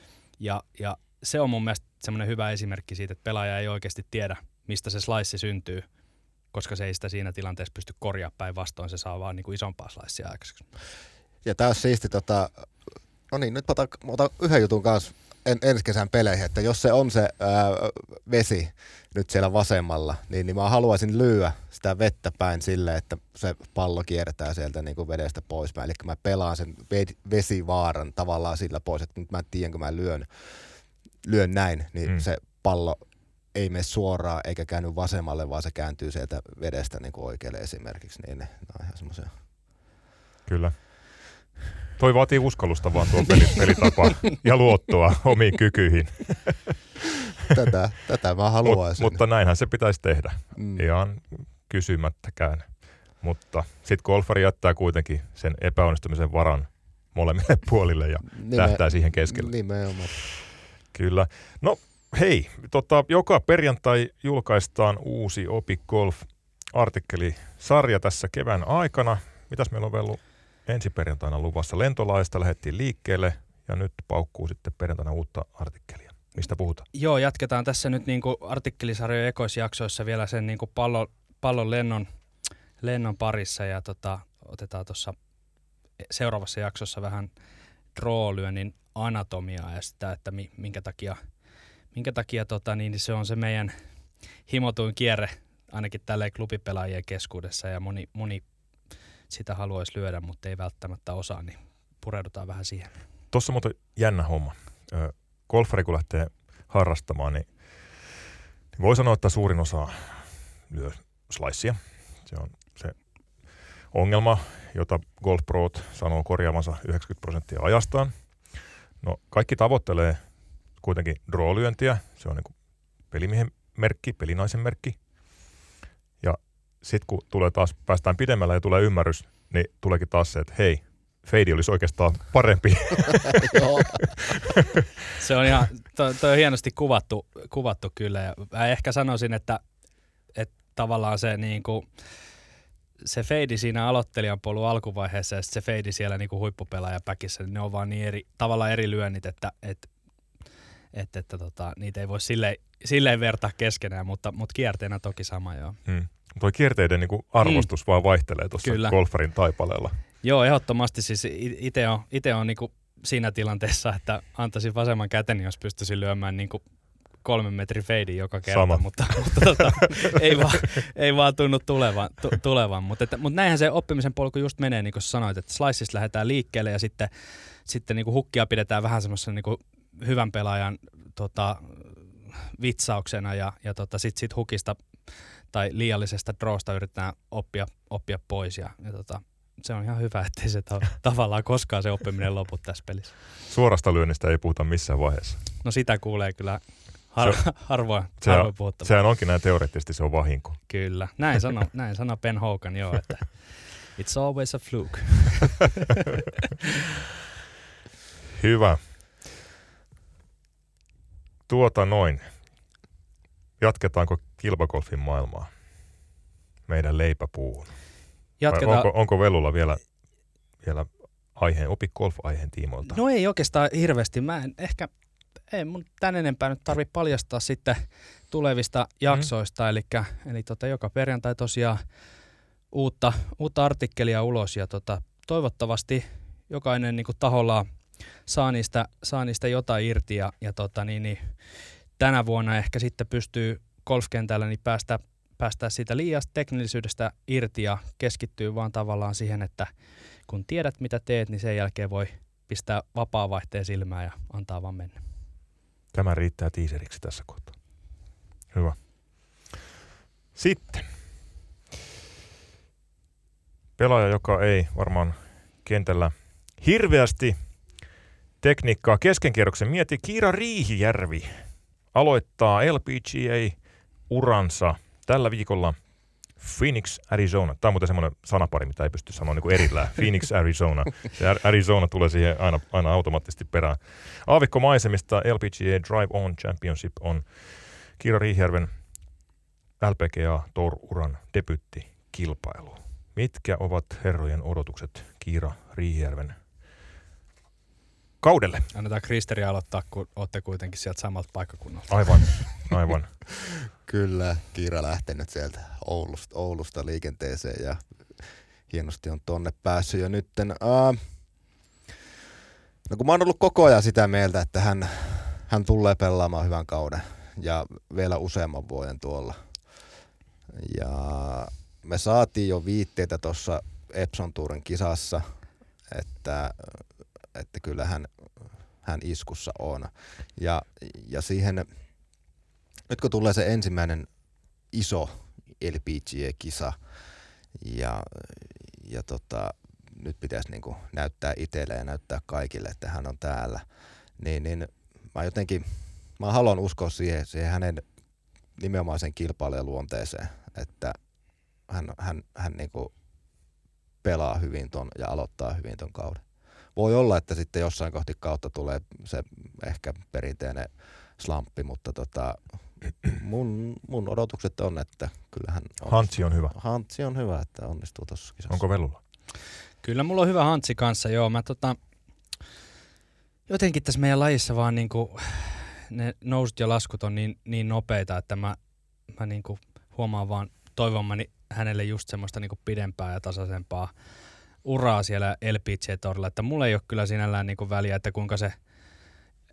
Ja, ja se on mun mielestä semmoinen hyvä esimerkki siitä, että pelaaja ei oikeasti tiedä, mistä se slice syntyy, koska se ei sitä siinä tilanteessa pysty korjaamaan päinvastoin, se saa vaan niin kuin isompaa slicea aikaiseksi. Ja tämä on siisti, tota, no niin, nyt otan, otan yhden jutun kanssa en, ensi kesän peleihin, että jos se on se ää, vesi nyt siellä vasemmalla, niin, niin mä haluaisin lyödä sitä vettä päin sille, että se pallo kiertää sieltä niin kuin vedestä pois. Eli mä pelaan sen vesivaaran tavallaan sillä pois, että nyt mä tiedän, kun mä lyön, lyön näin, niin mm. se pallo ei mene suoraan eikä käänny vasemmalle, vaan se kääntyy sieltä vedestä niin kuin oikealle esimerkiksi. Niin ne, ne on ihan semmoisia. Kyllä. Toi vaatii uskallusta vaan tuo peli, pelitapa ja luottoa omiin kykyihin. Tätä, tätä mä haluaisin. Mut, mutta näinhän se pitäisi tehdä, mm. ihan kysymättäkään. Mutta sitten golfari jättää kuitenkin sen epäonnistumisen varan molemmille puolille ja Nime, tähtää siihen keskelle. Nimenomaan. Kyllä. No hei, tota, joka perjantai julkaistaan uusi Opi Golf-artikkeli sarja tässä kevään aikana. Mitäs meillä on vielä ensi perjantaina luvassa. Lentolaista lähdettiin liikkeelle ja nyt paukkuu sitten perjantaina uutta artikkelia. Mistä puhutaan? Joo, jatketaan tässä nyt niin artikkelisarjojen ekoisjaksoissa vielä sen niin pallon, pallon lennon, lennon parissa ja tota, otetaan tuossa seuraavassa jaksossa vähän droolyönnin anatomiaa ja sitä, että minkä takia, minkä takia tota, niin se on se meidän himotuin kierre ainakin tälle klubipelaajien keskuudessa ja moni, moni sitä haluaisi lyödä, mutta ei välttämättä osaa, niin pureudutaan vähän siihen. Tuossa muuten jännä homma. Golfari kun lähtee harrastamaan, niin, niin voi sanoa, että suurin osa lyö slicea. Se on se ongelma, jota Golf Pro sanoo korjaamansa 90 prosenttia ajastaan. No, kaikki tavoittelee kuitenkin draw-lyöntiä. Se on niin pelimiehen merkki, pelinaisen merkki sitten kun tulee taas, päästään pidemmällä ja tulee ymmärrys, niin tuleekin taas se, että hei, feidi olisi oikeastaan parempi. se on ihan, toi, toi on hienosti kuvattu, kuvattu kyllä. Ja mä ehkä sanoisin, että, että tavallaan se niin kuin, se feidi siinä aloittelijan polun alkuvaiheessa ja se feidi siellä niin kuin huippupelaajapäkissä, niin ne on vaan niin eri, tavallaan eri lyönnit, että, että, että, että tota, niitä ei voi silleen, silleen vertaa keskenään, mutta, mutta kierteenä toki sama joo. Hmm. Tuo kierteiden niin arvostus mm. vaan vaihtelee tuossa golfarin taipaleella. Joo, ehdottomasti. Siis itse on, ite on niin siinä tilanteessa, että antaisin vasemman käteni, jos pystyisin lyömään niin kuin kolmen metrin feidi joka kerta, Sama. mutta, mutta tota, ei, vaan, ei vaan tunnu tulevan. Tu, tulevan. Mutta, että, mutta näinhän se oppimisen polku just menee, niin kuin sanoit, että sliceista lähdetään liikkeelle ja sitten, sitten niin kuin hukkia pidetään vähän semmoisen niin hyvän pelaajan tota, vitsauksena ja, ja tota, sitten sit hukista tai liiallisesta drawsta yritetään oppia, oppia pois ja, ja tota, se on ihan hyvä, ettei se ta- tavallaan koskaan se oppiminen lopu tässä pelissä. Suorasta lyönnistä ei puhuta missään vaiheessa. No sitä kuulee kyllä har- se, harvoin, se, harvoin puhuttavaa. Sehän onkin näin teoreettisesti, se on vahinko. Kyllä, näin sanoo, näin sano Ben Hogan, joo, että it's always a fluke. hyvä. Tuota noin. Jatketaanko kilpakolfin maailmaa? Meidän leipäpuuhun. Jatketaan. onko, onko Velulla vielä, vielä aiheen, opi golf-aiheen tiimoilta? No ei oikeastaan hirveästi. Mä en ehkä, ei mun tän enempää nyt tarvi paljastaa sitten tulevista mm. jaksoista. Mm. Eli, eli tota, joka perjantai tosiaan uutta, uutta artikkelia ulos ja tota, toivottavasti jokainen niin taholla saa niistä, saa niistä jotain irti ja, ja tota, niin, niin, tänä vuonna ehkä sitten pystyy golfkentällä niin päästä päästä siitä liiasta teknillisyydestä irti ja keskittyy vaan tavallaan siihen, että kun tiedät mitä teet, niin sen jälkeen voi pistää vapaa-vaihteen silmään ja antaa vaan mennä. Tämä riittää tiiseriksi tässä kohtaa. Hyvä. Sitten. Pelaaja, joka ei varmaan kentällä hirveästi tekniikkaa keskenkierroksen mieti, Kiira Riihijärvi aloittaa LPGA-uransa – tällä viikolla Phoenix, Arizona. Tämä on muuten semmoinen sanapari, mitä ei pysty sanoa niin erillään. Phoenix, Arizona. Se Arizona tulee siihen aina, aina automaattisesti perään. Aavikko maisemista LPGA Drive On Championship on Kiira Riihjärven LPGA Tour-uran kilpailu. Mitkä ovat herrojen odotukset Kiira Riihjärven kaudelle? Annetaan Kristeri aloittaa, kun olette kuitenkin sieltä samalta paikkakunnalta. Aivan, aivan. Kyllä, Kiira lähtenyt sieltä Oulusta, Oulusta liikenteeseen ja hienosti on tonne päässyt jo nytten. Uh, no kun mä oon ollut koko ajan sitä mieltä, että hän, hän tulee pelaamaan hyvän kauden ja vielä useamman vuoden tuolla. Ja me saatiin jo viitteitä tuossa Epson Tourin kisassa, että, että kyllä hän, hän iskussa on. Ja, ja siihen nyt kun tulee se ensimmäinen iso LPGA-kisa ja, ja tota, nyt pitäisi niin näyttää itselle ja näyttää kaikille, että hän on täällä, niin, niin mä jotenkin, mä haluan uskoa siihen, siihen hänen nimenomaan sen kilpailijaluonteeseen, että hän, hän, hän niin pelaa hyvin ton ja aloittaa hyvin ton kauden. Voi olla, että sitten jossain kohti kautta tulee se ehkä perinteinen slamppi, mutta tota, mun, mun odotukset on, että kyllähän... Hantsi on hyvä. Hantsi on hyvä, että onnistuu tuossa kisassa. Onko Velulla? Kyllä mulla on hyvä Hantsi kanssa, joo. Mä tota, jotenkin tässä meidän lajissa vaan niinku, ne nousut ja laskut on niin, niin nopeita, että mä, mä niinku huomaan vaan toivomani hänelle just semmoista niinku pidempää ja tasaisempaa uraa siellä LPG-torilla, että mulla ei ole kyllä sinällään niinku väliä, että kuinka se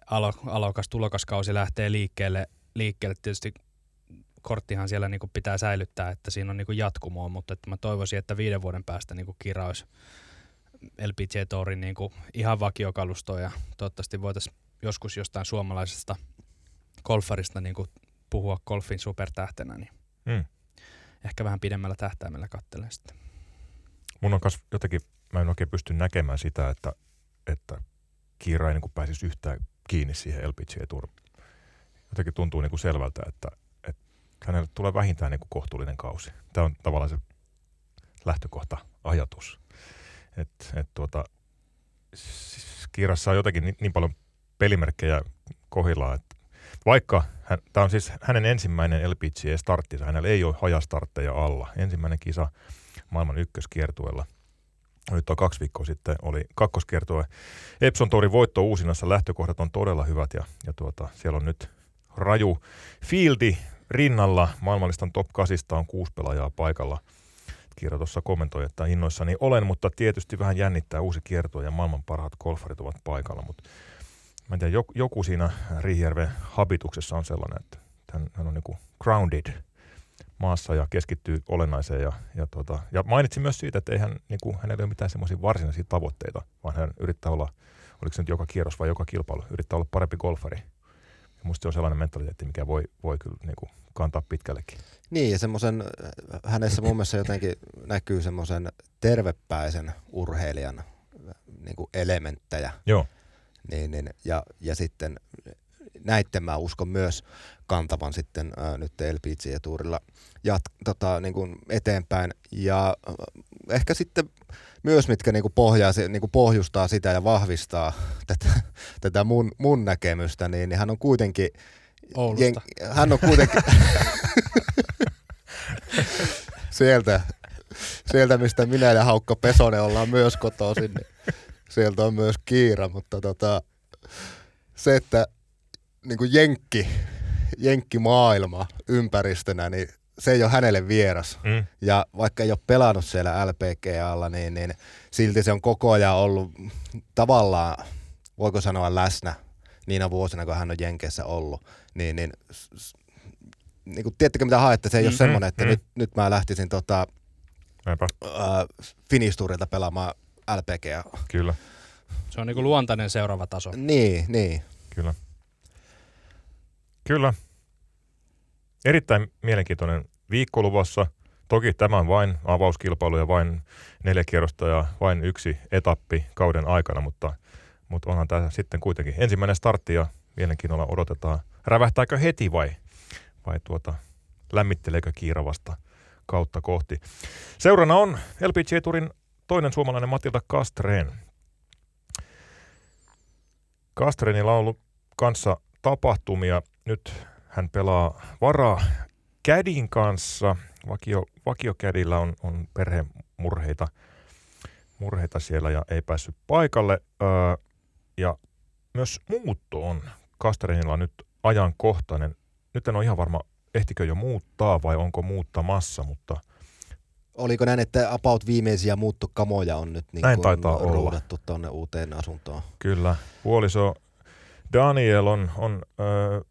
alo, alokas tulokaskausi lähtee liikkeelle liikkeelle. Tietysti korttihan siellä niin pitää säilyttää, että siinä on niin jatkumoa, mutta että mä toivoisin, että viiden vuoden päästä niin Kira olisi LPG Tourin niin ihan vakiokalustoa ja toivottavasti voitaisiin joskus jostain suomalaisesta golfarista niin puhua golfin supertähtenä, niin mm. ehkä vähän pidemmällä tähtäimellä katselen sitten. Mun on kas jotenkin, mä en oikein pysty näkemään sitä, että, että Kiira ei niin pääsisi yhtään kiinni siihen LPG jotenkin tuntuu niin kuin selvältä, että, että hänelle tulee vähintään niin kuin kohtuullinen kausi. Tämä on tavallaan se lähtökohta ajatus. Et, et tuota, siis Kiirassa on jotenkin niin, niin paljon pelimerkkejä kohillaan, että Vaikka tämä on siis hänen ensimmäinen LPGA-starttinsa, hänellä ei ole hajastartteja alla. Ensimmäinen kisa maailman ykköskiertueella. Nyt on kaksi viikkoa sitten oli kakkoskiertue. Epson Tourin voitto uusinnassa lähtökohdat on todella hyvät ja, ja tuota, siellä on nyt raju fieldi rinnalla. Maailmanlistan top 8 on kuusi pelaajaa paikalla. Kiira tuossa kommentoi, että innoissani olen, mutta tietysti vähän jännittää uusi kierto ja maailman parhaat golfarit ovat paikalla. Mutta mä en tiedä, joku siinä Riihijärven habituksessa on sellainen, että hän on niin grounded maassa ja keskittyy olennaiseen. Ja, ja, tuota, ja mainitsin myös siitä, että eihän, niin kuin, hänellä ei ole mitään semmoisia varsinaisia tavoitteita, vaan hän yrittää olla, oliko se nyt joka kierros vai joka kilpailu, yrittää olla parempi golfari. Musta se on sellainen mentaliteetti, mikä voi, voi kyllä niin kuin, kantaa pitkällekin. Niin, ja semmoisen, hänessä mun mielestä jotenkin näkyy semmoisen tervepäisen urheilijan niin kuin elementtejä. Joo. Niin, niin, ja, ja sitten näitten mä uskon myös kantavan sitten ää, nyt LPG-tuurilla jat, tota, niin kuin eteenpäin. Ja äh, ehkä sitten myös, mitkä niin kuin pohjaa, niin kuin pohjustaa sitä ja vahvistaa tätä, tätä mun, mun näkemystä, niin, niin hän on kuitenkin... Jen, hän on kuitenkin... sieltä, sieltä, mistä minä ja Haukka Pesonen ollaan myös kotoisin, niin sieltä on myös kiira, mutta tota, se, että niin kuin jenkki, jenkkimaailma ympäristönä, niin se ei ole hänelle vieras. Mm. Ja vaikka ei ole pelannut siellä LPG-alla, niin, niin silti se on koko ajan ollut tavallaan, voiko sanoa läsnä niinä vuosina, kun hän on Jenkeissä ollut. Niin, niin, niin kuin, tiedättekö mitä haette? Se ei mm-hmm. ole semmoinen, että mm. nyt, nyt mä lähtisin tota, äh, Finisturilta pelaamaan LPG. Kyllä. Se on niin kuin luontainen seuraava taso. Niin, niin. Kyllä. Kyllä. Erittäin mielenkiintoinen viikko luvassa. Toki tämä on vain avauskilpailu ja vain neljä kierrosta ja vain yksi etappi kauden aikana, mutta, mutta onhan tämä sitten kuitenkin ensimmäinen startti ja mielenkiinnolla odotetaan. Rävähtääkö heti vai, vai tuota, lämmitteleekö kiiravasta kautta kohti. Seurana on LPG-turin toinen suomalainen Matilda Kastreen. Kastrenilla on ollut kanssa tapahtumia. Nyt hän pelaa varaa Kädin kanssa. Vakio, vakiokädillä on, on perhemurheita murheita siellä ja ei päässyt paikalle. Öö, ja myös muutto on Kasterinilla nyt ajankohtainen. Nyt en ole ihan varma, ehtikö jo muuttaa vai onko muuttamassa, mutta... Oliko näin, että about viimeisiä muuttokamoja on nyt niin näin taitaa ruudattu tuonne uuteen asuntoon? Kyllä. Puoliso Daniel on, on öö,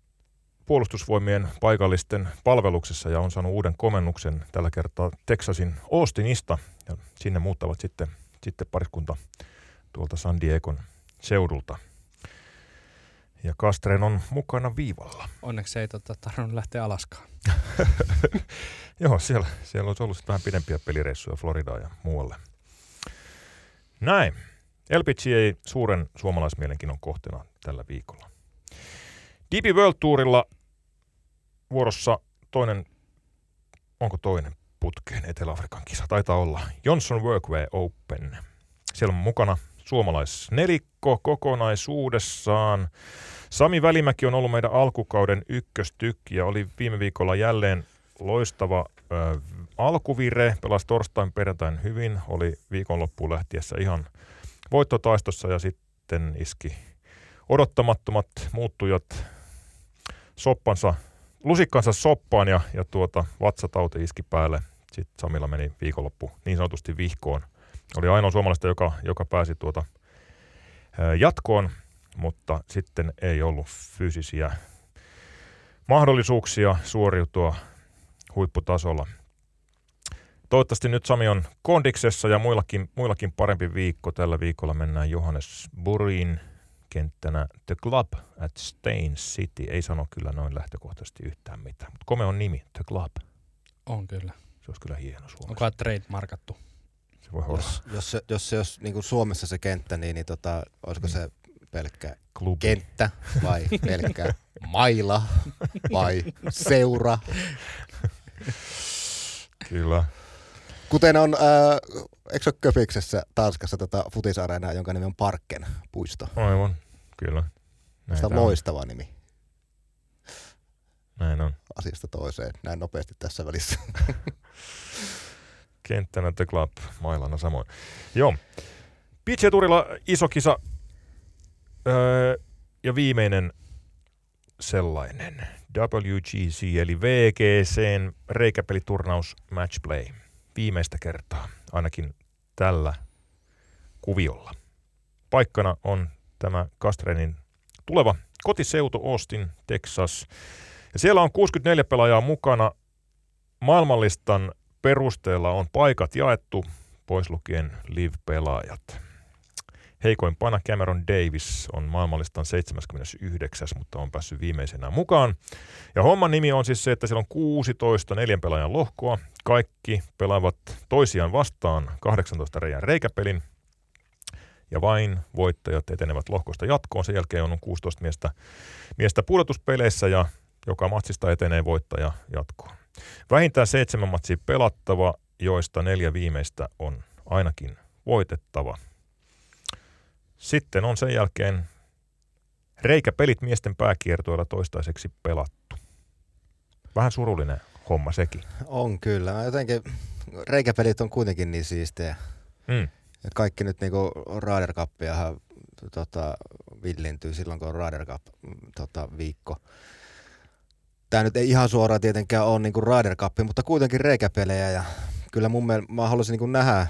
puolustusvoimien paikallisten palveluksessa ja on saanut uuden komennuksen tällä kertaa Texasin Austinista. Ja sinne muuttavat sitten, sitten pariskunta tuolta San Diegon seudulta. Ja Kastren on mukana viivalla. Onneksi ei tota, tarvinnut lähteä Alaskaan. Joo, siellä, siellä olisi ollut vähän pidempiä pelireissuja Floridaan ja muualle. Näin. LPGA suuren suomalaismielenkiinnon kohteena tällä viikolla. DP World Tourilla vuorossa toinen, onko toinen putkeen Etelä-Afrikan kisa? Taitaa olla Johnson Workway Open. Siellä on mukana suomalaisnelikko kokonaisuudessaan. Sami Välimäki on ollut meidän alkukauden ykköstykki ja oli viime viikolla jälleen loistava ö, alkuvire. Pelasi torstain perjantain hyvin, oli viikonloppuun lähtiessä ihan voittotaistossa ja sitten iski odottamattomat muuttujat soppansa, lusikkansa soppaan ja, ja tuota, vatsatauti iski päälle. Sitten Samilla meni viikonloppu niin sanotusti vihkoon. Oli ainoa suomalaista, joka, joka pääsi tuota, jatkoon, mutta sitten ei ollut fyysisiä mahdollisuuksia suoriutua huipputasolla. Toivottavasti nyt Sami on kondiksessa ja muillakin, muillakin parempi viikko. Tällä viikolla mennään Johannes Kenttänä The Club at Stain City. Ei sano kyllä noin lähtökohtaisesti yhtään mitään, mutta kome on nimi, The Club. On kyllä. Se olisi kyllä hieno Suomessa. Onko trademarkattu? Se voi olla. Jos, jos, se, jos se olisi niin Suomessa se kenttä, niin, niin tota, olisiko mm. se pelkkä Klubi. kenttä vai pelkkä maila vai seura? Kyllä. Kuten on, äh, eikö Köpiksessä Tanskassa tota futisareenaa, jonka nimi on Parken puisto? Aivan, kyllä. Sitä on loistava nimi. Näin on. asiasta toiseen näin nopeasti tässä välissä. Kenttänä The Club, mailana samoin. Joo. PG-turilla iso kisa öö, ja viimeinen sellainen. WGC eli VGCn reikäpeliturnaus Matchplay. Viimeistä kertaa, ainakin tällä kuviolla. Paikkana on tämä Kastrenin tuleva kotiseutu Austin, Texas. Ja siellä on 64 pelaajaa mukana. Maailmanlistan perusteella on paikat jaettu, pois lukien live-pelaajat. Heikoimpana Cameron Davis on maailmanlistan 79, mutta on päässyt viimeisenä mukaan. Ja homman nimi on siis se, että siellä on 16 neljän pelaajan lohkoa. Kaikki pelaavat toisiaan vastaan 18 reijän reikäpelin. Ja vain voittajat etenevät lohkosta jatkoon. Sen jälkeen on 16 miestä, miestä pudotuspeleissä ja joka matsista etenee voittaja jatkoon. Vähintään seitsemän matsia pelattava, joista neljä viimeistä on ainakin voitettava. Sitten on sen jälkeen reikäpelit miesten pääkiertoilla toistaiseksi pelattu. Vähän surullinen homma sekin. on kyllä. Jotenkin, reikäpelit on kuitenkin niin siistejä. Mm. Et kaikki nyt niinku Ryder tota, villintyy silloin, kun on Ryder Cup tota, viikko. Tämä nyt ei ihan suoraan tietenkään ole niinku Ryder Cup, mutta kuitenkin reikäpelejä. Ja kyllä mun mielestä mä haluaisin niinku nähdä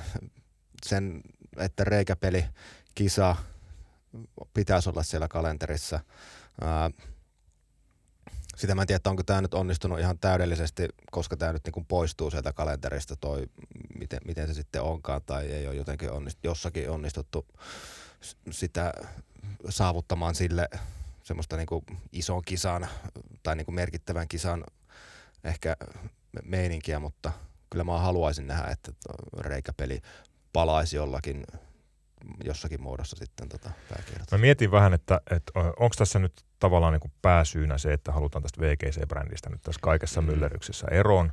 sen, että reikäpeli, kisa pitäisi olla siellä kalenterissa. Ää, sitä mä en tiedä, onko tämä nyt onnistunut ihan täydellisesti, koska tämä nyt niin poistuu sieltä kalenterista toi, miten, miten se sitten onkaan, tai ei ole jotenkin onnist, jossakin onnistuttu sitä saavuttamaan sille semmoista niin ison kisan tai niin merkittävän kisan ehkä me- meininkiä, mutta kyllä mä haluaisin nähdä, että reikäpeli palaisi jollakin jossakin muodossa sitten tota pääkiertoon. Mä mietin vähän, että, että onko tässä nyt tavallaan niin kuin pääsyynä se, että halutaan tästä VGC-brändistä nyt tässä kaikessa Mm. myllerryksessä eroon,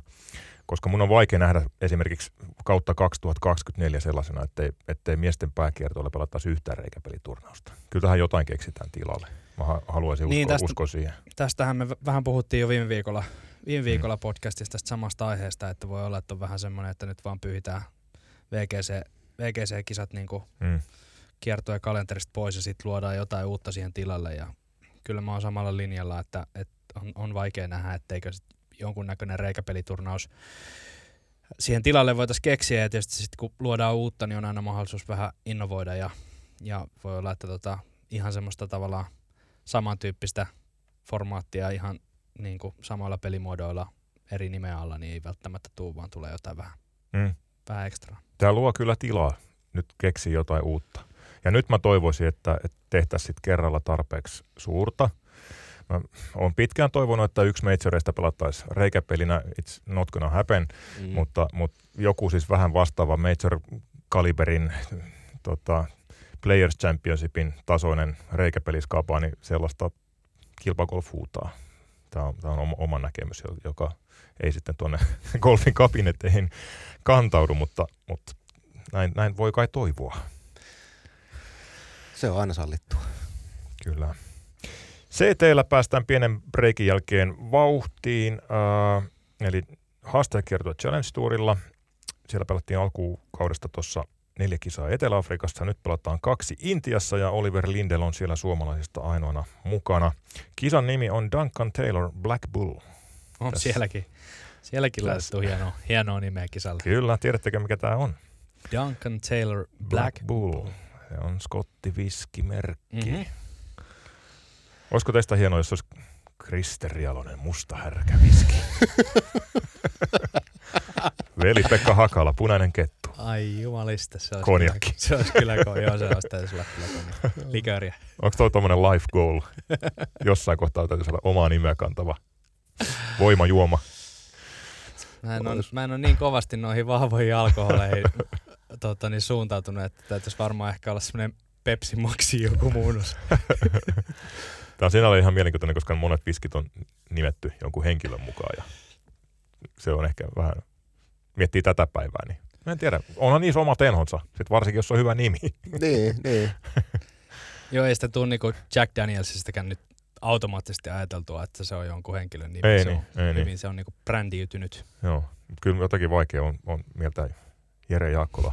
koska mun on vaikea nähdä esimerkiksi kautta 2024 sellaisena, ettei, ettei miesten pääkiertoilla pelattaisi yhtään reikäpeliturnausta. Kyllä tähän jotain keksitään tilalle. Mä ha- haluaisin uskoa, Niin, tästä- uskoa siihen. Tästähän me vähän puhuttiin jo viime viikolla, viime viikolla podcastista tästä samasta aiheesta, että voi olla, että on vähän semmoinen, että nyt vaan pyyhitään VGC, VGC-kisat niin Mm. kiertoja kalenterista pois ja sitten luodaan jotain uutta siihen tilalle. Ja kyllä mä oon samalla linjalla, että, että on, on vaikea nähdä, etteikö sit jonkunnäköinen reikäpeliturnaus siihen tilalle voitaisiin keksiä. Ja tietysti sitten kun luodaan uutta, niin on aina mahdollisuus vähän innovoida ja, ja voi olla, että tota, ihan semmoista tavallaan samantyyppistä formaattia ihan niin kuin samoilla pelimuodoilla eri nimeä alla, niin ei välttämättä tuu, vaan tulee jotain vähän, Mm. vähän ekstraa. Tämä luo kyllä tilaa nyt keksiä jotain uutta. Ja nyt mä toivoisin, että, että tehtäisiin kerralla tarpeeksi suurta. Mä oon pitkään toivonut, että yksi majoreista pelattaisiin reikäpelinä, it's not gonna happen, Mm. mutta, mutta joku siis vähän vastaava major-kaliberin tota, Players Championshipin tasoinen reikäpeliskapa, niin sellaista kilpagolf huutaa. Tämä on, tämä on oma, näkemys, jo- joka ei sitten tuonne golfin kabinetteihin kantaudu, mutta, mutta näin, näin voi kai toivoa. Se on aina sallittua. Kyllä. CTllä päästään pienen breikin jälkeen vauhtiin, äh, eli haastajakiertue Challenge Tourilla. Siellä pelattiin alkukaudesta tuossa neljä kisaa Etelä-Afrikassa. Nyt pelataan kaksi Intiassa ja Oliver Lindell on siellä suomalaisista ainoana mukana. Kisan nimi on Duncan Taylor Black Bull. On Tässä- sielläkin, sielläkin Tässä. laitettu hienoa, hienoa nimeä kisalle. Kyllä, tiedättekö mikä tämä on? Duncan Taylor Black, Bull. Se on skotti viskimerkki. Mm-hmm. Mhm. Olisiko teistä hienoa, jos olisi Krister Jalonen musta härkä viski? Veli Pekka Hakala, punainen kettu. Ai jumalista, se olisi Konjakki. Kyllä, se olisi kyllä, ko- joo, se olisi täytyisi olla kyllä konjakki. Likööriä. Onko toi tommonen life goal? Jossain kohtaa täytyy saada omaa nimeä kantava voimajuoma. Mä en, ole, mä en ole niin kovasti noihin vahvoihin alkoholeihin tota, niin suuntautunut, että täytyisi varmaan ehkä olla semmoinen Pepsi Maxi joku muunnos. Tämä on sinällään ihan mielenkiintoinen, koska monet viskit on nimetty jonkun henkilön mukaan ja se on ehkä vähän, miettii tätä päivää, niin mä en tiedä. Onhan niissä oma tenhonsa, sit varsinkin jos on hyvä nimi. niin, niin. Joo, ei sitä tuu niinku Jack Danielsistäkään nyt automaattisesti ajateltua, että se on jonkun henkilön nimi. Ei se niin, on, ei hyvin niin. se on niinku brändiytynyt. Joo, kyllä jotakin vaikea on, on mieltä Jere Jaakkola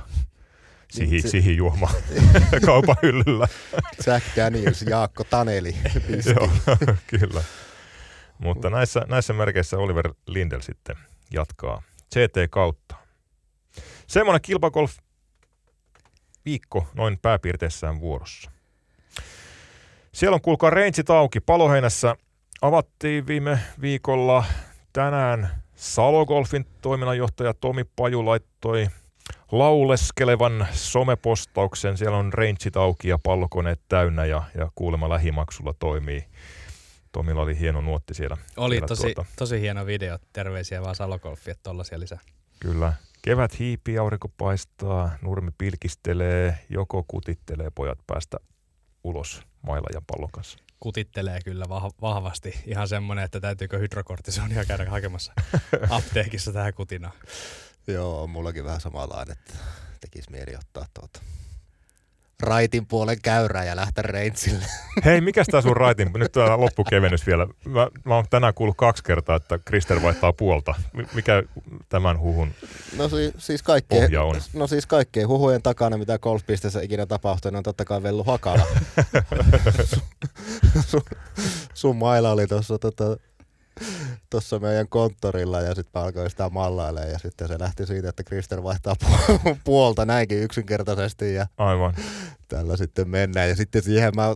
sihi, Niin, se- sihi juoma kaupan hyllyllä. Jack Daniels, Jaakko Taneli. Joo, kyllä. Mutta näissä, näissä merkeissä Oliver Lindel sitten jatkaa CT kautta. Semmoinen kilpagolf viikko noin pääpiirteissään vuorossa. Siellä on kuulkaa rangeit auki. Paloheinässä avattiin viime viikolla tänään Salogolfin toiminnanjohtaja Tomi Paju laittoi lauleskelevan somepostauksen. Siellä on rangeit auki ja pallokoneet täynnä ja, ja kuulemma lähimaksulla toimii. Tomilla oli hieno nuotti siellä. Oli siellä tosi, tosi hieno video. Terveisiä vaan Salogolfi, että tollasia lisää. Kyllä. Kevät hiipii, aurinko paistaa, nurmi pilkistelee, joko kutittelee pojat päästä ulos mailla ja pallon kanssa. Kutittelee kyllä vah- vahvasti. Ihan semmonen, että täytyykö hydrokortisonia käydä hakemassa apteekissa tähän kutinaan. Joo, on mullakin vähän samanlainen, että tekisi mieli ottaa tuota raitin puolen käyrää ja lähteä reintsille. Hei, mikä tämä sun raitin? Nyt tämä loppukevennys vielä. Mä, mä oon tänään kuullut kaksi kertaa, että Krister vaihtaa puolta. Mi- Mikä tämän huhun? No si- siis kaikkeen, Pohja on. no siis kaikkeen huhujen takana, mitä golfpisteessä ikinä tapahtuu, niin on totta kai Vellu Hakala. sun, sun maila oli tuossa tota, tuossa meidän konttorilla ja sitten mä alkoin sitä mallailemaan ja sitten se lähti siitä, että Krister vaihtaa pu- puolta näinkin yksinkertaisesti ja Aivan. tällä sitten mennään. Ja sitten siihen mä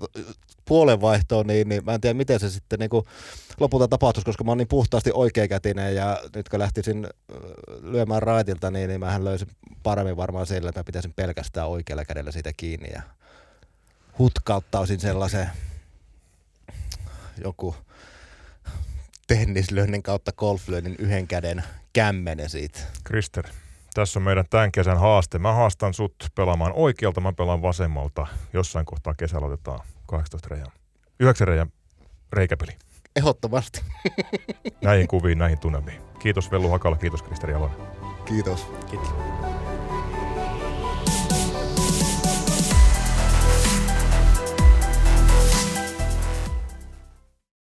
puolen vaihtoon, niin, niin mä en tiedä miten se sitten niin kuin lopulta tapahtuisi, koska mä oon niin puhtaasti oikeakätinen ja nyt kun lähtisin ö, lyömään raitilta, niin, niin mähän löysin paremmin varmaan sillä, että mä pitäisin pelkästään oikealla kädellä siitä kiinni ja hutkauttaisin sellaisen joku tennislyönnin kautta golflyönnin yhden käden kämmenen siitä. Krister, tässä on meidän tämän kesän haaste. Mä haastan sut pelaamaan oikealta, mä pelaan vasemmalta. Jossain kohtaa kesällä otetaan 18 reijän, 9 reijän reikäpeli. Ehdottomasti. Näihin kuviin, näihin tunnelmiin. Kiitos Vellu Hakala, kiitos Kristeri Alonen. Kiitos. Kiitos.